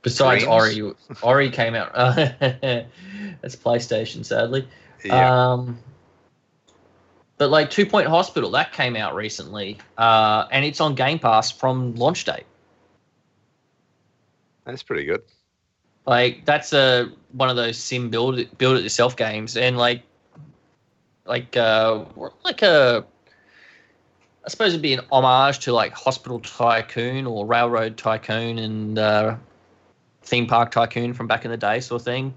Besides Dreams? Ori, Ori came out. That's PlayStation, sadly. Yeah. Um, But like Two Point Hospital, that came out recently, uh, and it's on Game Pass from launch date. That's pretty good. Like that's a one of those sim build it, build it yourself games, and like like uh like a I suppose it'd be an homage to like Hospital Tycoon or Railroad Tycoon and uh, Theme Park Tycoon from back in the day, sort of thing.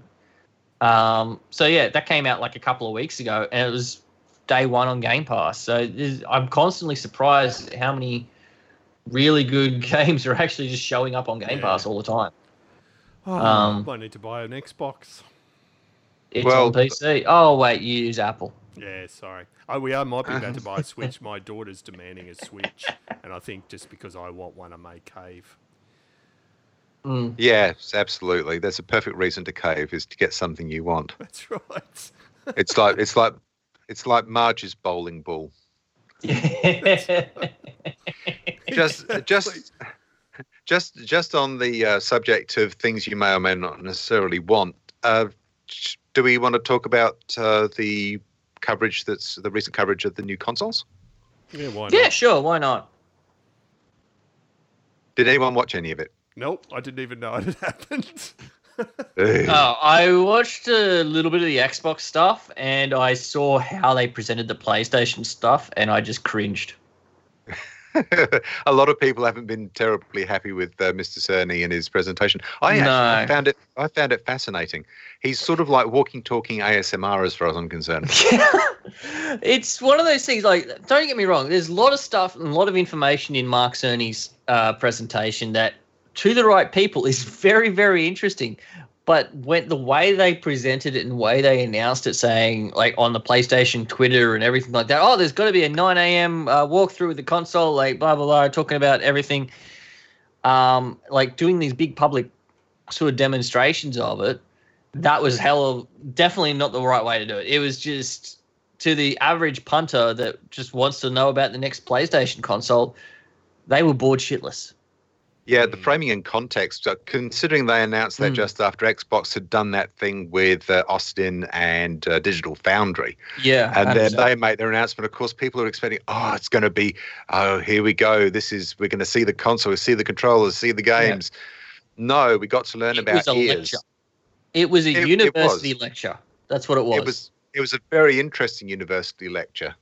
Um, so yeah, that came out like a couple of weeks ago, and it was day one on Game Pass. So I'm constantly surprised how many really good games are actually just showing up on Game Yeah. Pass all the time. Oh, Um, I need to buy an Xbox. It's Well- on PC. Oh wait, you use Apple. Yeah, sorry. Oh, we are might be about to buy a Switch. My daughter's demanding a Switch, and I think just because I want one, I may cave. Mm. Yes, absolutely. There's a perfect reason to cave is to get something you want. That's right. It's like it's like it's like Marge's bowling ball. Just just just just on the uh, subject of things you may or may not necessarily want. Uh, do we want to talk about uh, the coverage that's the recent coverage of the new consoles? Yeah, why not? yeah, sure. Why not? Did anyone watch any of it? Nope, I didn't even know it had happened. Oh, I watched a little bit of the Xbox stuff, and I saw how they presented the PlayStation stuff, and I just cringed. a lot of people haven't been terribly happy with uh, Mr. Cerny and his presentation. I No. found it. I found it fascinating. He's sort of like walking, talking ASMR, as far as I'm concerned. it's one of those things. Like, don't get me wrong. There's a lot of stuff and a lot of information in Mark Cerny's uh, presentation that, to the right people, is very, very interesting. But when the way they presented it and the way they announced it, saying like on the PlayStation Twitter and everything like that, oh, there's got to be a 9 a.m. Uh, walkthrough with the console, like blah blah blah, talking about everything, um, like doing these big public sort of demonstrations of it. That was hell of definitely not the right way to do it. It was just to the average punter that just wants to know about the next PlayStation console, they were bored shitless. Yeah, the Mm. framing and context, uh, considering they announced that Mm. just after Xbox had done that thing with uh, Austin and uh, Digital Foundry, Yeah, and then they made their announcement. Of course, people are expecting, oh, it's going to be, oh, here we go. This is we're going to see the console, see the controllers, see the games. No, we got to learn It about was a ears. lecture. It was a It- it university was. lecture. That's what it was. It was it was a very interesting university lecture.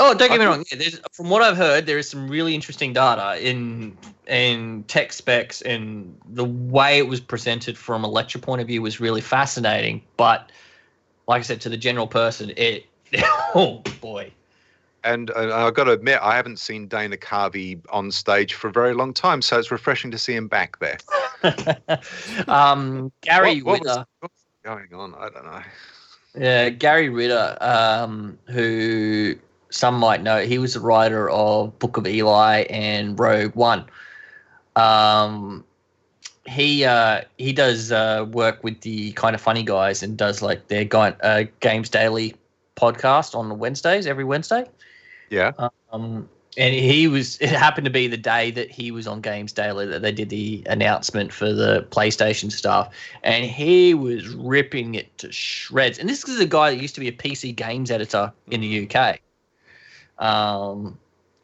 Oh, don't get me wrong. Yeah, there's, from what I've heard, there is some really interesting data in in tech specs, and the way it was presented from a lecture point of view was really fascinating. But like I said, to the general person, it oh boy, And uh, I've got to admit, I haven't seen Dana Carvey on stage for a very long time, so it's refreshing to see him back there. um, Gary What- what was- Whitta. what's going on? I don't know. Yeah, Gary Whitta, um, who some might know, he was the writer of Book of Eli and Rogue One. Um, he uh, he does uh, work with the kind of funny guys and does like their guy, uh, Games Daily podcast on Wednesdays every Wednesday. Yeah. Um, and he was. It happened to be the day that he was on Games Daily that they did the announcement for the PlayStation stuff, and he was ripping it to shreds. And this is a guy that used to be a PC games editor in the UK, um,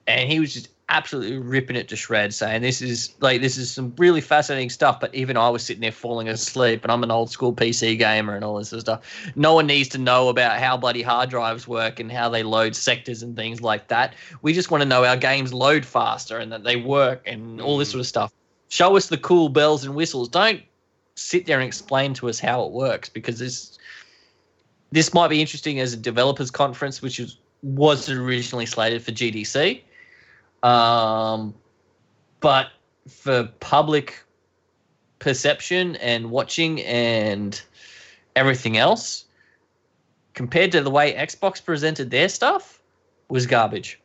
and he was just absolutely ripping it to shreds, saying this is like this is some really fascinating stuff. But even I was sitting there falling asleep, and I'm an old school PC gamer and all this sort of stuff. No one needs to know about how bloody hard drives work and how they load sectors and things like that. We just want to know our games load faster and that they work and all this Mm. sort of stuff. Show us the cool bells and whistles. Don't sit there and explain to us how it works because this this might be interesting as a developers conference, which is was originally slated for GDC. Um, but for public perception and watching and everything else, compared to the way Xbox presented their stuff, was garbage.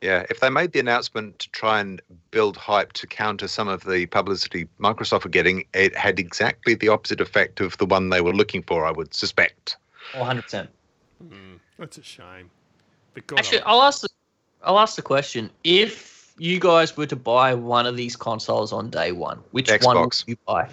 Yeah, if they made the announcement to try and build hype to counter some of the publicity Microsoft were getting, it had exactly the opposite effect of the one they were looking for, I would suspect. 100%. Mm, that's a shame. But Actually, I- I'll ask the I'll ask the question: If you guys were to buy one of these consoles on day one, which one would you buy?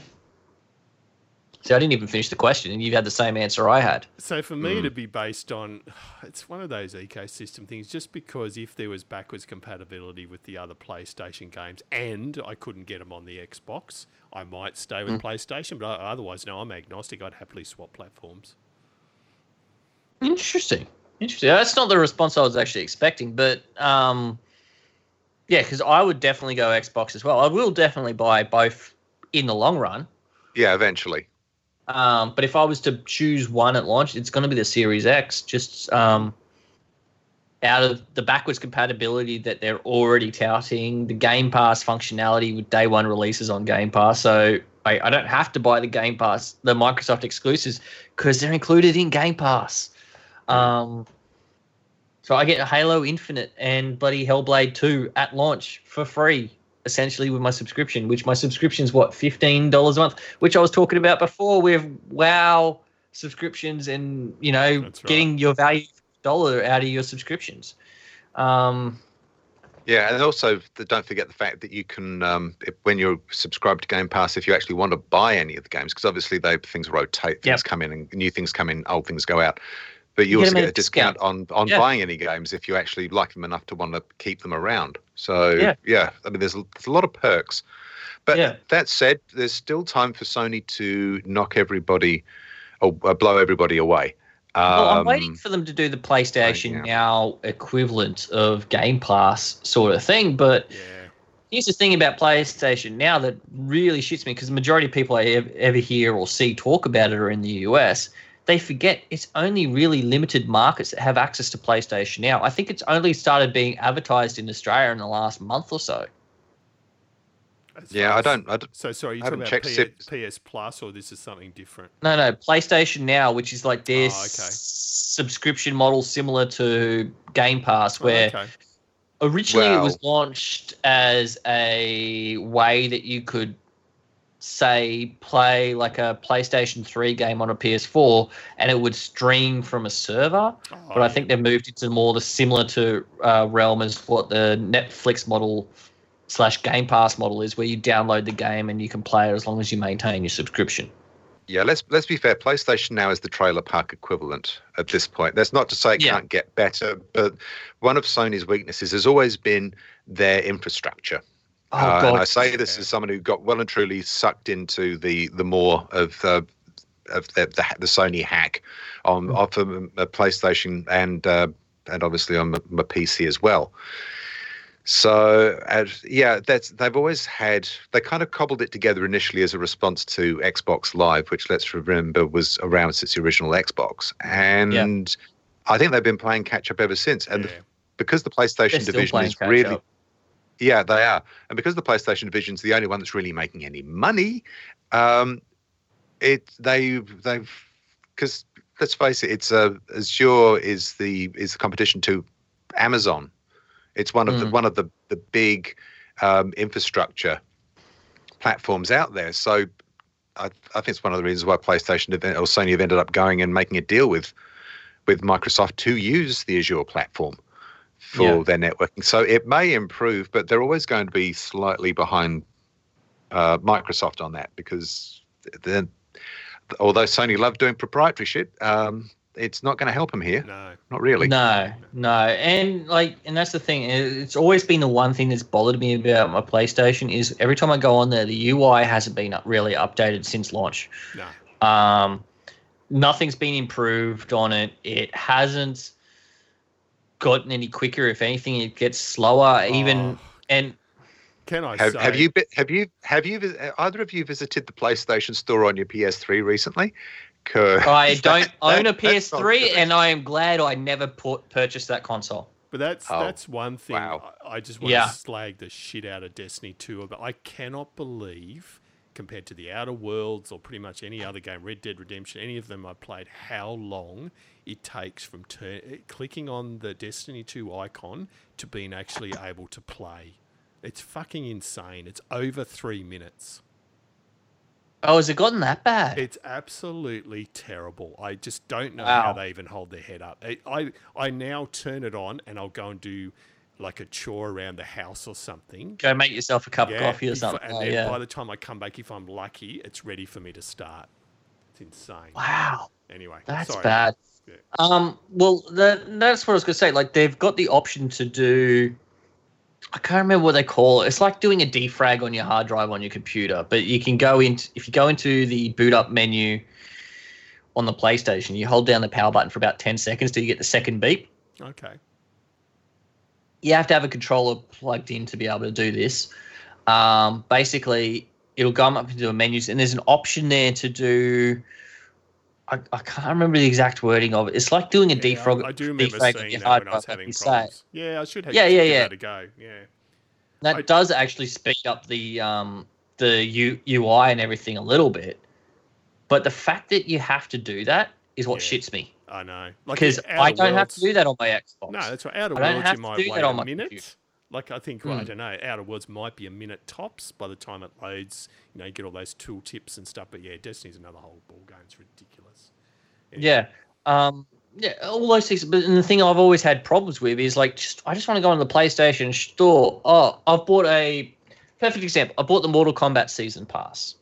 See, I didn't even finish the question, and you had the same answer I had. So for me, hmm. it'd be based on it's one of those ecosystem things. Just because if there was backwards compatibility with the other PlayStation games, and I couldn't get them on the Xbox, I might stay with hmm. PlayStation. But otherwise, no, I'm agnostic. I'd happily swap platforms. Interesting. Interesting. That's not the response I was actually expecting, but um, yeah, because I would definitely go Xbox as well. I will definitely buy both in the long run. Yeah, eventually. Um, but if I was to choose one at launch, it's going to be the Series X, just um, out of the backwards compatibility that they're already touting, the Game Pass functionality with day one releases on Game Pass. So I, I don't have to buy the Game Pass, the Microsoft exclusives, because they're included in Game Pass. Um, so I get Halo Infinite and bloody Hellblade 2 at launch for free, essentially with my subscription, which my subscription's what, $15 a month, which I was talking about before with WoW subscriptions and, you know, That's right. getting your value dollar out of your subscriptions. Um, Yeah, and also the, don't forget the fact that you can, um, if, when you're subscribed to Game Pass, if you actually want to buy any of the games, because obviously they things rotate, things Yep. come in, and new things come in, old things go out. But you, You also them at get a a discount on on Yeah. buying any games if you actually like them enough to want to keep them around. So Yeah. yeah, I mean, there's, a- there's a lot of perks. But Yeah. that said, there's still time for Sony to knock everybody or uh, blow everybody away. Well, I'm Um, waiting for them to do the PlayStation yeah. Now equivalent of Game Pass sort of thing. But Yeah. here's the thing about PlayStation Now that really shits me because the majority of people I ever, ever hear or see talk about it are in the US. They forget it's only really limited markets that have access to PlayStation Now. I think it's only started being advertised in Australia in the last month or so. As yeah, far I don't. I don't So sorry, you I talking haven't about checked PS, PS Plus, or this is something different? No, no, PlayStation Now, which is like their Oh, okay. s- subscription model similar to Game Pass, Oh, where okay. Originally, it was launched as a way that you could say play like a PlayStation 3 game on a PS4 and it would stream from a server. But I Oh, think they've moved into more the similar to uh, realm as what the Netflix model slash Game Pass model is, where you download the game and you can play it as long as you maintain your subscription. Yeah, let's let's be fair. PlayStation now is the trailer park equivalent at this point. That's not to say it Yeah. can't get better, but one of Sony's weaknesses has always been their infrastructure. Oh Uh, god, and I say this Yeah. as someone who got well and truly sucked into the the more of uh, of the, the the Sony hack on Mm. off of a PlayStation and uh, and obviously on my, my PC as well. So uh, yeah, that's they've always had. They kind of cobbled it together initially as a response to Xbox Live, which let's remember was around since the original Xbox, and I think they've been playing catch up ever since. And yeah. because the PlayStation They're division is really up. Yeah, they are. And because the PlayStation division's the only one that's really making any money, um, it they they've because let's face it, it's uh, Azure is the is the competition to Amazon. It's one of the Mm. one of the the big um, infrastructure platforms out there. So I, I think it's one of the reasons why PlayStation or Sony have ended up going and making a deal with with Microsoft to use the Azure platform for Yeah. their networking. So it may improve, but they're always going to be slightly behind uh, Microsoft on that because then, although Sony love doing proprietary shit, um, it's not going to help them here. No. Not really. No, no, and like, and that's the thing. It's always been the one thing that's bothered me about my PlayStation is every time I go on there, the UI hasn't been really updated since launch. No. Um, nothing's been improved on it. It hasn't gotten any quicker. If anything, it gets slower. Even Oh, and can I Have, say? have you have you have you either of you visited the PlayStation Store on your PS3 recently? recently? 'Cause I don't that- own a that- that's PS3, and I am glad I never put, purchased that console. But that's Oh, that's one thing. wow. I, I just want Yeah. to slag the shit out of Destiny 2. But I cannot believe, compared to the Outer Worlds or pretty much any other game, Red Dead Redemption, any of them I've played, how long it takes from tur- clicking on the Destiny 2 icon to being actually able to play. It's fucking insane. It's over three minutes. Oh, has it gotten that bad? It's absolutely terrible. I just don't know Wow. how they even hold their head up. I, I I now turn it on and I'll go and do like a chore around the house or something. Go make yourself a cup of coffee or something. And Oh, then yeah. by the time I come back, if I'm lucky, it's ready for me to start. It's insane. Wow, Anyway, that's sorry. bad. Um, well, the, that's what I was going to say. Like, they've got the option to do. I can't remember what they call it. It's like doing a defrag on your hard drive on your computer, but you can go into if you go into the boot up menu on the PlayStation, you hold down the power button for about ten seconds till you get the second beep. Okay. you have to have a controller plugged in to be able to do this. Um, basically, it'll come up into the menus, and there's an option there to do. I, I can't remember the exact wording of it. It's like doing a Yeah, defrag. I, I do remember seeing that hard when I was having problems. Yeah, I should have Yeah, yeah, yeah. that a go. Yeah. That I- does actually speed up the um, the U, UI and everything a little bit. But the fact that you have to do that is what Yeah. shits me I know. Because the I don't have to do that on my Xbox. No, that's right. Outer Worlds, you might wait on a my minute. computer. Like I think I Hmm. don't know. Outer Worlds might be a minute tops by the time it loads. You know, you get all those tool tips and stuff. But yeah, Destiny's another whole ball game. It's ridiculous. Yeah. Um, yeah, all those things. But and the thing I've always had problems with is like, just I just want to go on the PlayStation store. Oh, I've bought a perfect example. I bought the Mortal Kombat season pass.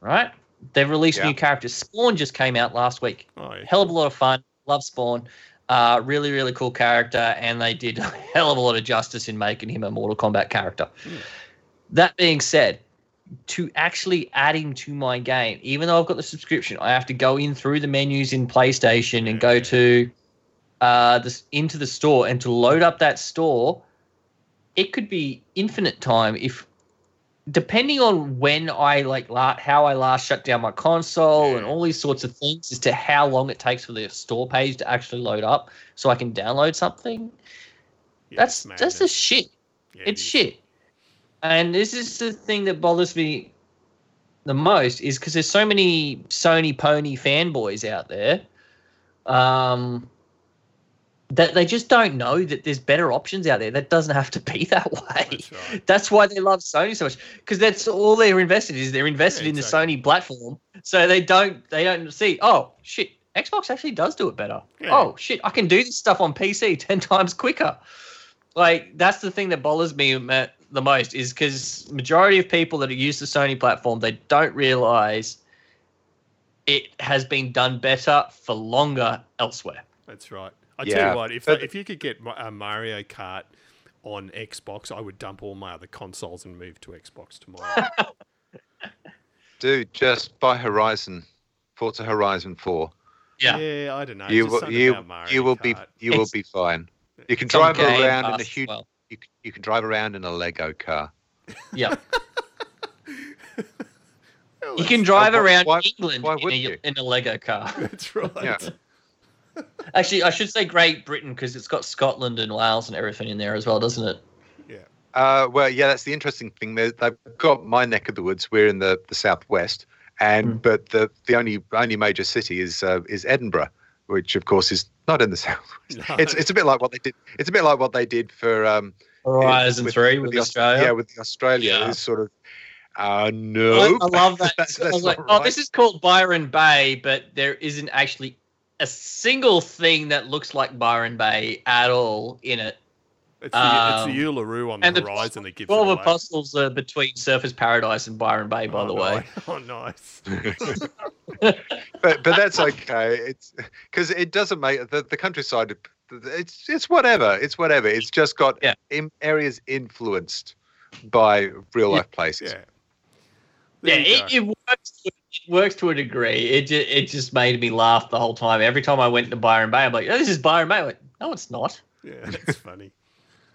Right? They've released Yeah. new characters. Spawn just came out last week. Oh, yeah. Hell of a lot of fun. Love Spawn. Uh, really, really cool character, and they did a hell of a lot of justice in making him a Mortal Kombat character. Hmm. That being said, to actually add him to my game, even though I've got the subscription, I have to go in through the menus in PlayStation and go to uh, this into the store and to load up that store. It could be infinite time if, depending on when I like la- how I last shut down my console and all these sorts of things as to how long it takes for the store page to actually load up so I can download something. Yeah, that's that's the madness. shit. Yeah, It's is. shit. And this is the thing that bothers me the most is because there's so many Sony pony fanboys out there um, that they just don't know that there's better options out there. That doesn't have to be that way. That's right. That's why they love Sony so much because that's all they're invested in, is they're invested Yeah, in the. Sony platform. So they don't they don't see oh shit Xbox actually does do it better. Yeah. Oh shit I can do this stuff on PC ten times quicker. Like that's the thing that bothers me ma- the most is because majority of people that use the Sony platform they don't realize it has been done better for longer elsewhere. That's right. I tell you what, if but- if you could get Ma- uh, Mario Kart on Xbox, I would dump all my other consoles and move to Xbox tomorrow. Dude, just buy Horizon, Forza Horizon Four. Yeah. I don't know. you just will you about Mario you will be Kart. you will be fine. You can drive around in Pass a huge. well. You, you can drive around in a Lego car. Yeah. Well, You can drive why- around why- England why in, a, in a Lego car. That's right. Yeah. Actually, I should say Great Britain because it's got Scotland and Wales and everything in there as well, doesn't it? Yeah. Uh, well, yeah, that's the interesting thing. They- They've got my neck of the woods. We're in the, the southwest, and Mm. but the the only only major city is uh, is Edinburgh, which of course is not in the southwest. No. It's it's a bit like what they did. It's a bit like what they did for um, Horizon with- Three with with, the Aus- Australia. Yeah, with the Australia Yeah. sort of. Uh, I, no, I love that. That's- I was like, not oh, this is called Byron Bay, but there isn't actually a single thing that looks like Byron Bay at all in it. It's the, it's Um, the Uluru on the and the horizon that gives Twelve it away. apostles are between Surfers Paradise and Byron Bay, by oh, the ni- way. Oh, nice. but but that's okay. It's because it doesn't make the, the countryside. It's it's whatever. It's whatever. It's just got Yeah. in, areas influenced by real life places. Yeah. Yeah, There you it, it works. To, it works to a degree. It just, it just made me laugh the whole time. Every time I went to Byron Bay, I'm like, oh, "This is Byron Bay." I'm like, no, it's not. yeah, that's funny.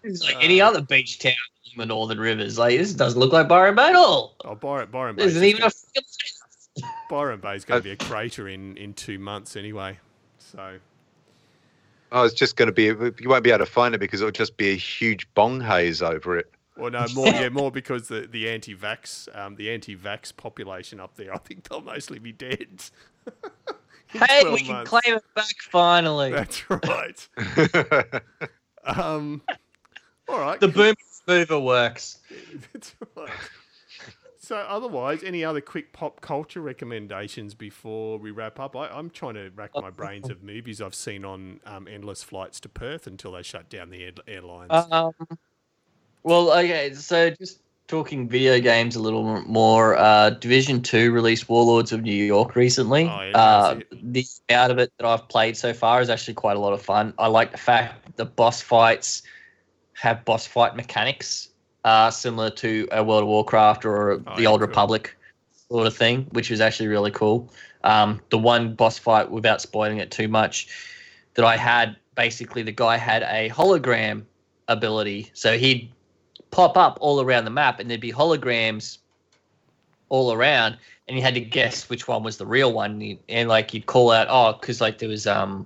It's like any Uh, other beach town in the Northern Rivers. Like this doesn't look like Byron Bay at all. Oh, Byron, Byron There Bay's isn't even a. just freaking- gonna- Byron Bay's going to be a crater in, in two months anyway. So Oh, it's just going to be. You won't be able to find it because it'll just be a huge bong haze over it. Well, no, more yeah, more because the the anti-vax um, the anti-vax population up there, I think they'll mostly be dead. Hey, 12 we can months. claim it back finally. That's right. Um, all right. the boom mover works. That's right. So, otherwise, any other quick pop culture recommendations before we wrap up? I, I'm trying to rack my brains of movies I've seen on um, endless flights to Perth until they shut down the air, airlines. Um, well, okay, so just talking video games a little more. Uh, Division Two released Warlords of New York recently. Oh, yeah, uh, the out of it that I've played so far is actually quite a lot of fun. I like the fact the boss fights have boss fight mechanics uh, similar to a World of Warcraft or Oh, the Old cool. Republic sort of thing, which is actually really cool. Um, the one boss fight, without spoiling it too much, that I had basically the guy had a hologram ability, so he'd pop up all around the map, and there'd be holograms all around, and you had to guess which one was the real one, and, you- and like you'd call out, oh, because like there was um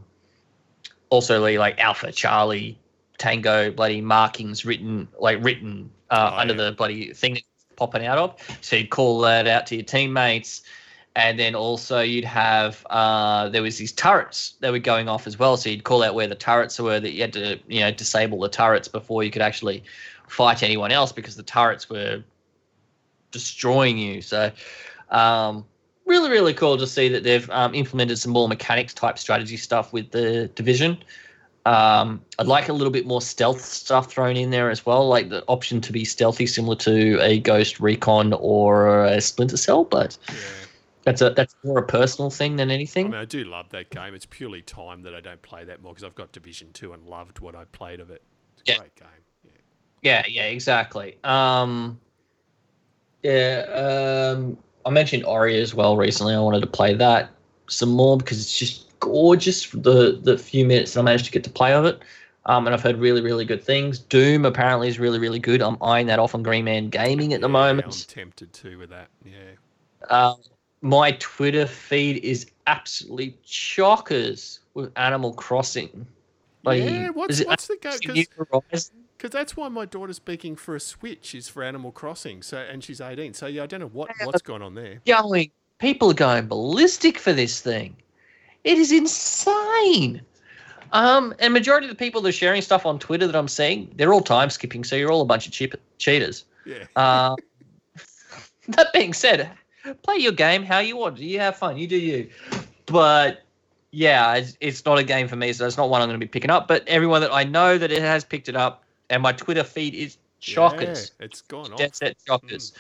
also like Alpha Charlie Tango bloody markings written like written uh, Oh, under yeah. the bloody thing that's popping out of. So you'd call that out to your teammates, and then also you'd have uh, there was these turrets that were going off as well. So you'd call out where the turrets were that you had to you know disable the turrets before you could actually fight anyone else because the turrets were destroying you. So um, really really cool to see that they've um, implemented some more mechanics type strategy stuff with the division. Um, I'd like a little bit more stealth stuff thrown in there as well, like the option to be stealthy, similar to a Ghost Recon or a Splinter Cell. But Yeah. that's a that's more a personal thing than I anything. mean, I do love that game. It's purely time that I don't play that more because I've got Division Two and loved what I played of it. It's a Yeah. great game. Yeah. Yeah, yeah, exactly. Um, yeah, um, I mentioned Ori as well recently. I wanted to play that some more because it's just gorgeous. The the few minutes that I managed to get to play of it, um, and I've heard really really good things. Doom apparently is really really good. I'm eyeing that off on Green Man Gaming at the Yeah, moment. I'm tempted to with that. Yeah. Um, my Twitter feed is absolutely chockers with Animal Crossing. Bloody- yeah. What's what's the go? Because that's why my daughter's speaking for a Switch is for Animal Crossing. So and she's 18. So yeah, I don't know what what's going on there. going people are going ballistic for this thing it is insane. Um and majority of the people that are sharing stuff on twitter that i'm seeing they're all time skipping so you're all a bunch of cheap cheaters. Yeah. uh, that being said play your game how you want. You have fun. You do you. But yeah it's, it's not a game for me so it's not one i'm going to be picking up. But everyone that i know that it has picked it up and my twitter feed is chockers. Yeah, it's gone off. dead set shockers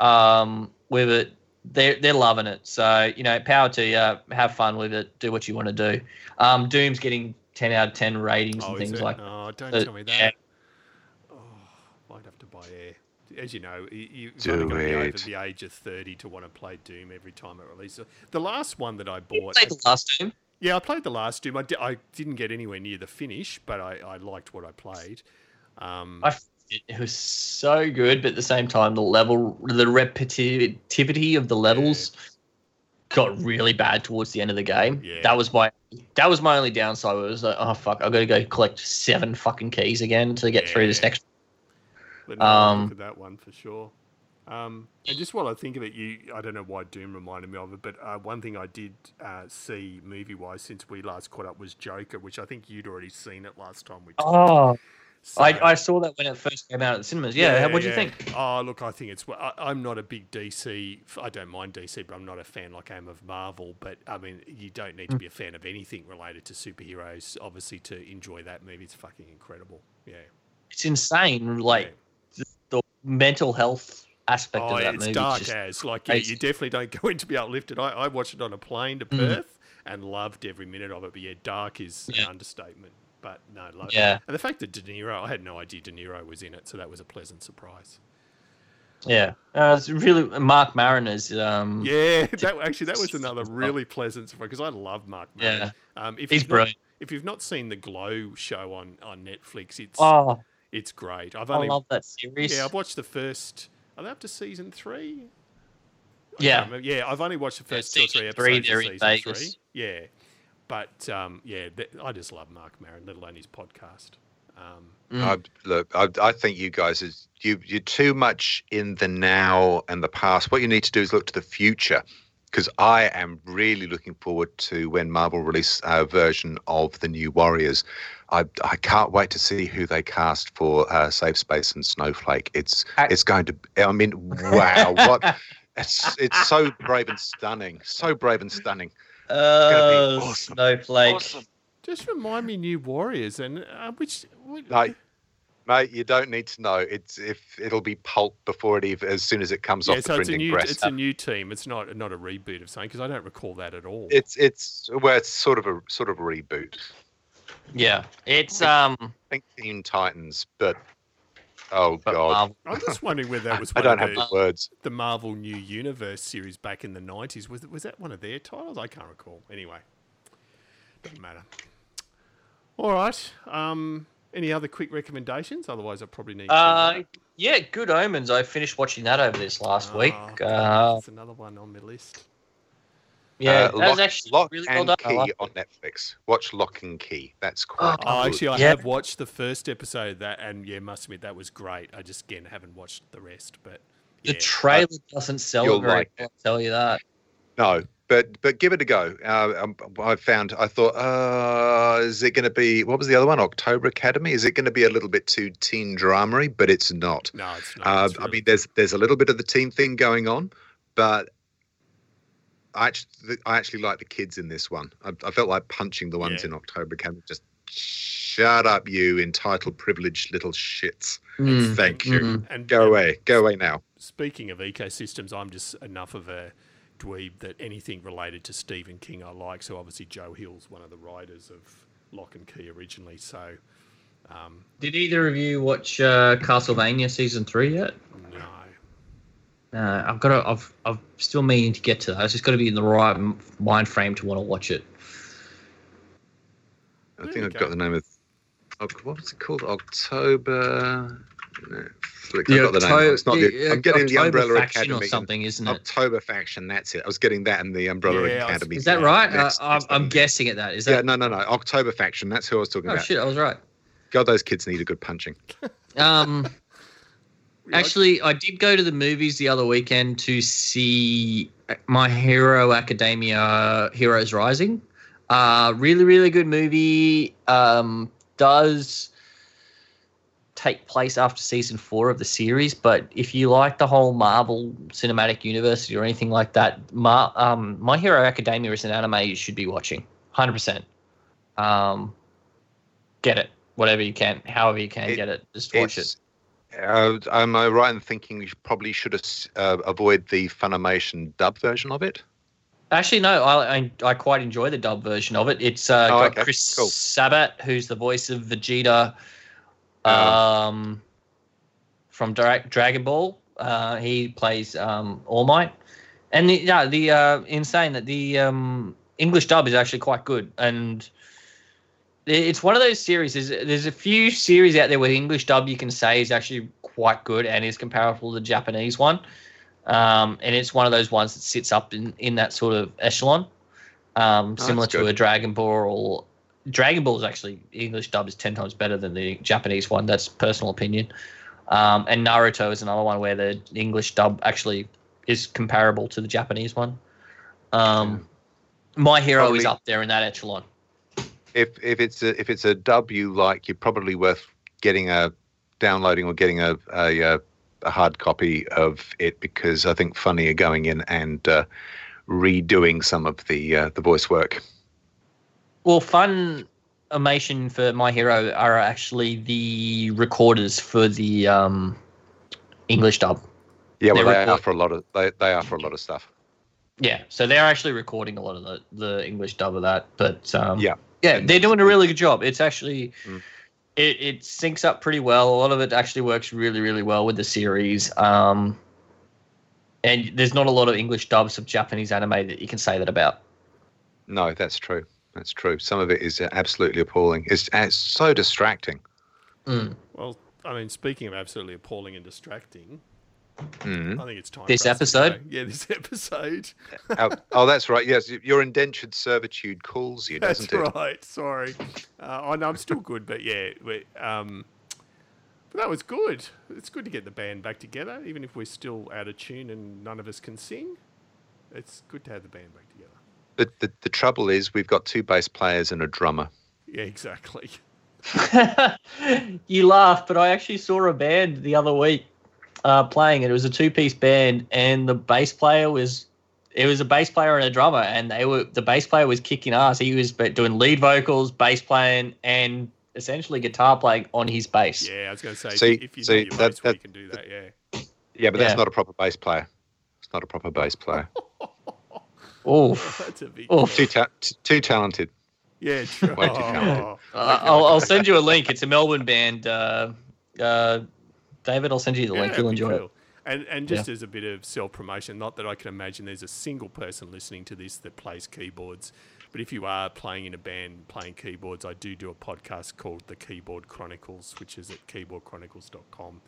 um, with it. They're they're loving it. So you know, power to you. Have fun with it. Do what you want to do. Um, Doom's getting ten out of ten ratings Oh, and things it? like. Oh, don't Uh, tell me yeah. that. Oh, might have to buy Air. As you know, you- you've only got to be over the age of 30 to want to play Doom every time it releases. The last one that I bought. Played the last Doom. Yeah, I played the last Doom. I, di- I didn't get anywhere near the finish, but I, I liked what I played. Um, I it, was so good, but at the same time, the level, the repetitivity of the levels got really bad towards the end of the game. Yeah. That was my that was my only downside. It was like, oh fuck, I've got to go collect seven fucking keys again to get through this next. No, I'll Um, look at that one for sure. Um, and just while I think of it, you I don't know why Doom reminded me of it, but uh, one thing I did uh, see movie wise since we last caught up was Joker, which I think you'd already seen it last time we talked. Oh, So- I, I saw that when it first came out at the cinemas. Yeah, what do you think? Oh, look, I think it's. I, I'm not a big DC. I don't mind DC, but I'm not a fan like I am of Marvel. But I mean, you don't need to be a fan of anything related to superheroes, obviously, to enjoy that movie. It's fucking incredible. Yeah. It's insane. Like the, the mental health aspect Oh, of that it's movie. dark just- as like yeah, you definitely don't go in to be uplifted. I, I watched it on a plane to Mm. Perth and loved every minute of it. But yeah, dark is Yeah. an understatement. But no, like, Yeah. And the fact that De Niro, I had no idea De Niro was in it, so that was a pleasant surprise. yeah, uh, it's really Mark Maron is. Um, Yeah, that actually that was another really pleasant surprise because I love Mark. Maron. Um, if He's you've not- if you've not seen the Glow show on on Netflix, it's Oh, it's great. I've I only love that series. yeah I've watched the first. Are they up to season three? I Yeah. yeah. I've only watched the Yeah, first two or three episodes three, of season three. Yeah, but um, yeah, th- I just love Mark Maron, let alone his podcast. Um, Mm. I, look, I, I think you guys is you you're too much in the now and the past. What you need to do is look to the future, because I am really looking forward to when Marvel release a version of the New Warriors. I I can't wait to see who they cast for uh, Safe Space and Snowflake. It's I- it's going to. I mean, wow! what it's it's so brave and stunning. So brave and stunning. Oh, be awesome. Snowflake. Awesome. just remind me, New Warriors, and uh, which, which Like, Mate, you don't need to know. It's if it'll be pulp before it even as soon as it comes Yeah, off so the it's a printing new press. it's a new team. It's not not a reboot of something because I don't recall that at all. It's it's well, it's sort of a sort of a reboot. Yeah, it's um. I think Teen Titans, but oh but god, Marvel- I'm just wondering whether that was I don't of have the, the words. the Marvel New Universe series back in the 90s. Was was that one of their titles? I can't recall. Anyway, doesn't matter. All right. Um, any other quick recommendations? Otherwise, I probably need. to Uh, yeah, Good Omens. I finished watching that over this last week. Oh, Uh, That's another one on my list. Yeah, Uh, that was Lock, actually Lock really well and done. Key liked on Netflix. Watch Lock and Key. That's quite. Oh, good. actually, I Yeah. have watched the first episode of that, and yeah, must admit that was great. I just again haven't watched the rest, but The yeah. trailer doesn't sell You'll it very like I'll tell you that. No, but but give it a go. Uh, um, I found I thought, uh, is it going to be what was the other one? October Academy. Is it going to be a little bit too teen dramery? But it's not. no, it's not. Uh, It's I mean, there's there's a little bit of the teen thing going on, but I actually I actually like the kids in this one. I, I felt like punching the ones Yeah. in October Academy. Just shut up, you entitled, privileged little shits. Mm, Thank you. mm. and Go and away. Go away now. Speaking of ecosystems, I'm just enough of a dweeb that anything related to Stephen King I like. So obviously Joe Hill's one of the writers of Lock and Key originally. So um, Did either of you watch uh, Castlevania season three yet? no, Uh, I've got to. I've. I've still meaning to get to that. It's just got to be in the right mind frame to want to watch it. I think I've go. got the name of. Oc- What was it called? October. Netflix. The I've got the name. Octo- It's not the, I'm getting the October Umbrella Faction Academy. or something, isn't it? October Faction. That's it. I was getting that and the Umbrella Yeah, I was- Academy. Is that thing. right? Uh, Next- I'm, I'm guessing at that. Is Yeah, that? no, no, no. October Faction. That's who I was talking oh about. shit! I was right. God, those kids need a good punching. Um, We like- actually, I did go to the movies the other weekend to see My Hero Academia: Heroes Rising. Uh, really, really good movie. Um, does take place after season four of the series, but if you like the whole Marvel Cinematic Universe or anything like that, Mar- um, My Hero Academia is an anime you should be watching. Hundred percent. Um, get it, whatever you can, however you can It- get it. Just watch it. Uh, am I right in thinking we probably should uh, avoid the Funimation dub version of it? Actually, no, I, I I quite enjoy the dub version of it. It's uh, Oh, got okay, Chris cool. Sabat, who's the voice of Vegeta, Um, um, from Dra- Dragon Ball. Uh, he plays um, All Might, and the, yeah, the uh, insane that the um, English dub is actually quite good, and it's one of those series. There's, there's a few series out there where the English dub you can say is actually quite good and is comparable to the Japanese one. Um, and it's one of those ones that sits up in, in that sort of echelon, um, Oh, similar to good. a Dragon Ball. Or Dragon Ball is actually English dub is ten times better than the Japanese one. That's personal opinion. Um, and Naruto is another one where the English dub actually is comparable to the Japanese one. Um, My Hero is up there in that echelon. If if it's a if it's a dub you like, you're probably worth getting a downloading or getting a a, a hard copy of it because I think Funny are going in and uh, redoing some of the uh, the voice work. Well, Funimation for My Hero are actually the recorders for the um, English dub. Yeah, well, They they record- are for a lot of they, they are for a lot of stuff. Yeah, so they're actually recording a lot of the, the English dub of that. But um, Yeah. Yeah, And they're doing a really good job. It's actually Mm. it, it syncs up pretty well. A lot of it actually works really really well with the series. Um, and there's not a lot of English dubs of Japanese anime that you can say that about. No, that's true. That's true. Some of it is absolutely appalling. It's, it's so distracting. Mm. well, I mean, speaking of absolutely appalling and distracting, Mm. I think it's time. This for us to episode? go. Yeah, this episode. oh, oh, that's right. Yes, your indentured servitude calls you, That's doesn't it? right. Sorry. Uh, I know I'm still good, but yeah, we, um, but that was good. It's good to get the band back together, even if we're still out of tune and none of us can sing. It's good to have the band back together. But the, the trouble is, we've got two bass players and a drummer. Yeah, exactly. you laugh, but I actually saw a band the other week uh, playing it. It was a two-piece band, and the bass player was it was a bass player and a drummer, and they were the bass player was kicking ass. He was doing lead vocals, bass playing, and essentially guitar playing on his bass. Yeah, I was going to say, See- if you see, know your that- bass, well, you can do that. Yeah. Yeah, but Yeah. that's not a proper bass player. It's not a proper bass player. oh, That's a big. Oof. too, ta- t- too talented. Yeah, true. Way too talented. Oh, Uh, I'll, I I'll send you a link. It's a Melbourne band. Uh, uh, David, I'll send you the Yeah, link. You'll enjoy it. And and just as a bit of self promotion, not that I can imagine there's a single person listening to this that plays keyboards, but if you are playing in a band playing keyboards, I do do a podcast called The Keyboard Chronicles, which is at keyboardchronicles.com.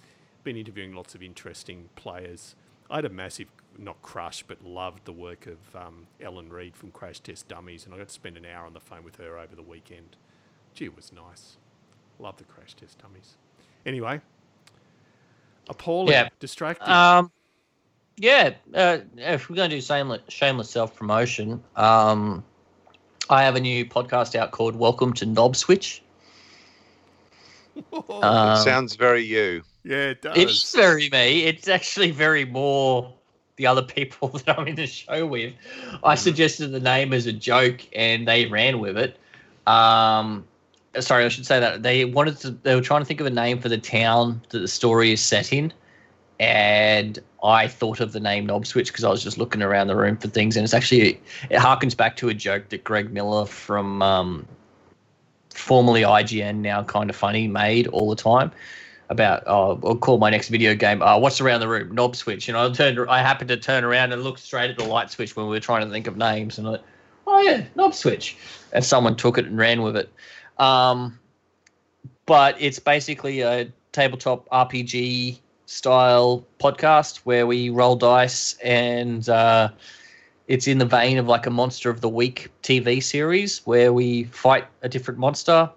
Been interviewing lots of interesting players. I had a massive, not crush, but loved the work of um, Ellen Reid from Crash Test Dummies, and I got to spend an hour on the phone with her over the weekend. Gee, it was nice. Love the Crash Test Dummies. Anyway, appalling, Yeah. distracting. Um, yeah, uh, if we're going to do shameless, shameless self promotion, um, I have a new podcast out called Welcome to Knob Switch. Um, it sounds very you. yeah, it does. It's very me. It's actually very more the other people that I'm in the show with. I suggested the name as a joke, and they ran with it. Um, sorry, I should say that they wanted to. They were trying to think of a name for the town that the story is set in, and I thought of the name Knob Switch because I was just looking around the room for things, and it's actually it harkens back to a joke that Greg Miller from um, formerly IGN, now kind of funny, made all the time about oh, I'll call my next video game. Uh, what's around the room? Knob switch. And I turned. I happened to turn around and look straight at the light switch when we were trying to think of names, and I, oh yeah, knob switch. And someone took it and ran with it. Um, but it's basically a tabletop RPG style podcast where we roll dice and. Uh, it's in the vein of like a monster of the week TV series where we fight a different monster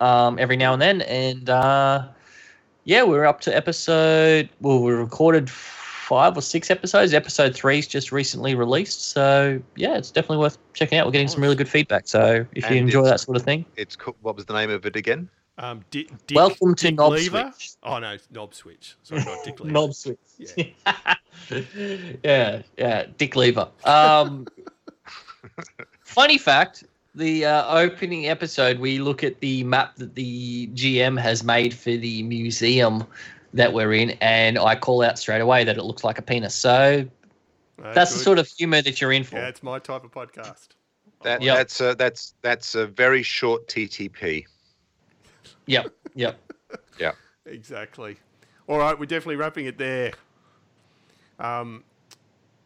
um, every now and then. And uh, yeah, we're up to episode. Well, we recorded five or six episodes. Episode three's just recently released, so yeah, it's definitely worth checking out. We're getting some really good feedback. So if you enjoy that sort of thing, It's co- what was the name of it again? Um, Dick, Dick, welcome to Dick Knob Lever? Switch. Oh no, Knob Switch. Sorry, not Dick Lever. Knob Switch. Yeah. yeah, Dick Lever. Um, funny fact: the uh, opening episode, we look at the map that the GM has made for the museum that we're in, and I call out straight away that it looks like a penis. So Uh, that's the sort of humor that you're in for. Yeah, it's my type of podcast. That Yep. that's a, that's that's a very short TTP. Yep, yep. Yeah. Exactly. All right, we're definitely wrapping it there. Um,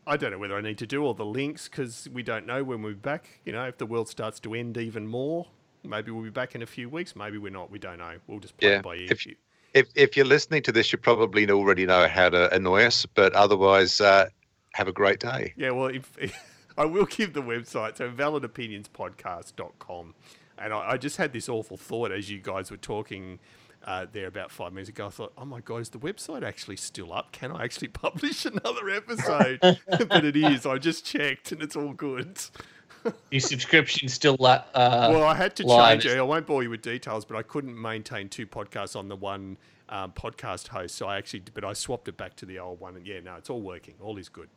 I don't know whether I need to do all the links because we don't know when we're back. You know, if the world starts to end even more, maybe we'll be back in a few weeks. Maybe we're not. We don't know. We'll just play Yeah, it by ear. if- If if you're listening to this, you probably already know how to annoy us. But otherwise, uh, have a great day. Yeah, well, if, I will give the website, so validopinionspodcast.com. And I, I just had this awful thought as you guys were talking uh, there about five minutes ago. I thought, oh my God, is the website actually still up? Can I actually publish another episode? but it is. I just checked and it's all good. Your subscription still la- uh, well, I had to live. change it. I won't bore you with details, but I couldn't maintain two podcasts on the one um, podcast host. So I actually, but I swapped it back to the old one. And yeah, no, it's all working. All is good.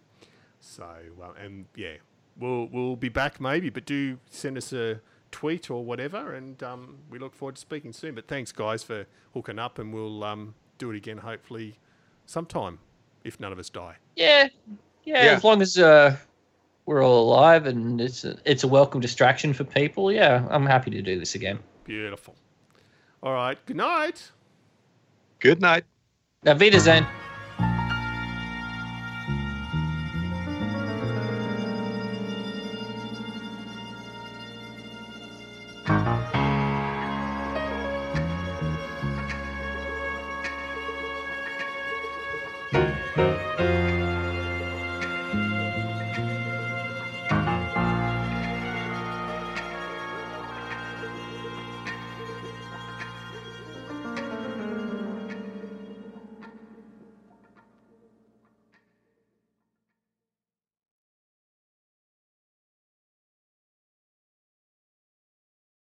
So, uh, and yeah, we'll we'll be back maybe, but do send us a tweet or whatever, and um, we look forward to speaking soon. But thanks, guys, for hooking up, and we'll um, do it again hopefully sometime if none of us die. Yeah, yeah. Yeah. As long as uh, we're all alive and it's a, it's a welcome distraction for people. Yeah, I'm happy to do this again. Beautiful. All right. Good night. Good night. Auf Wiedersehen.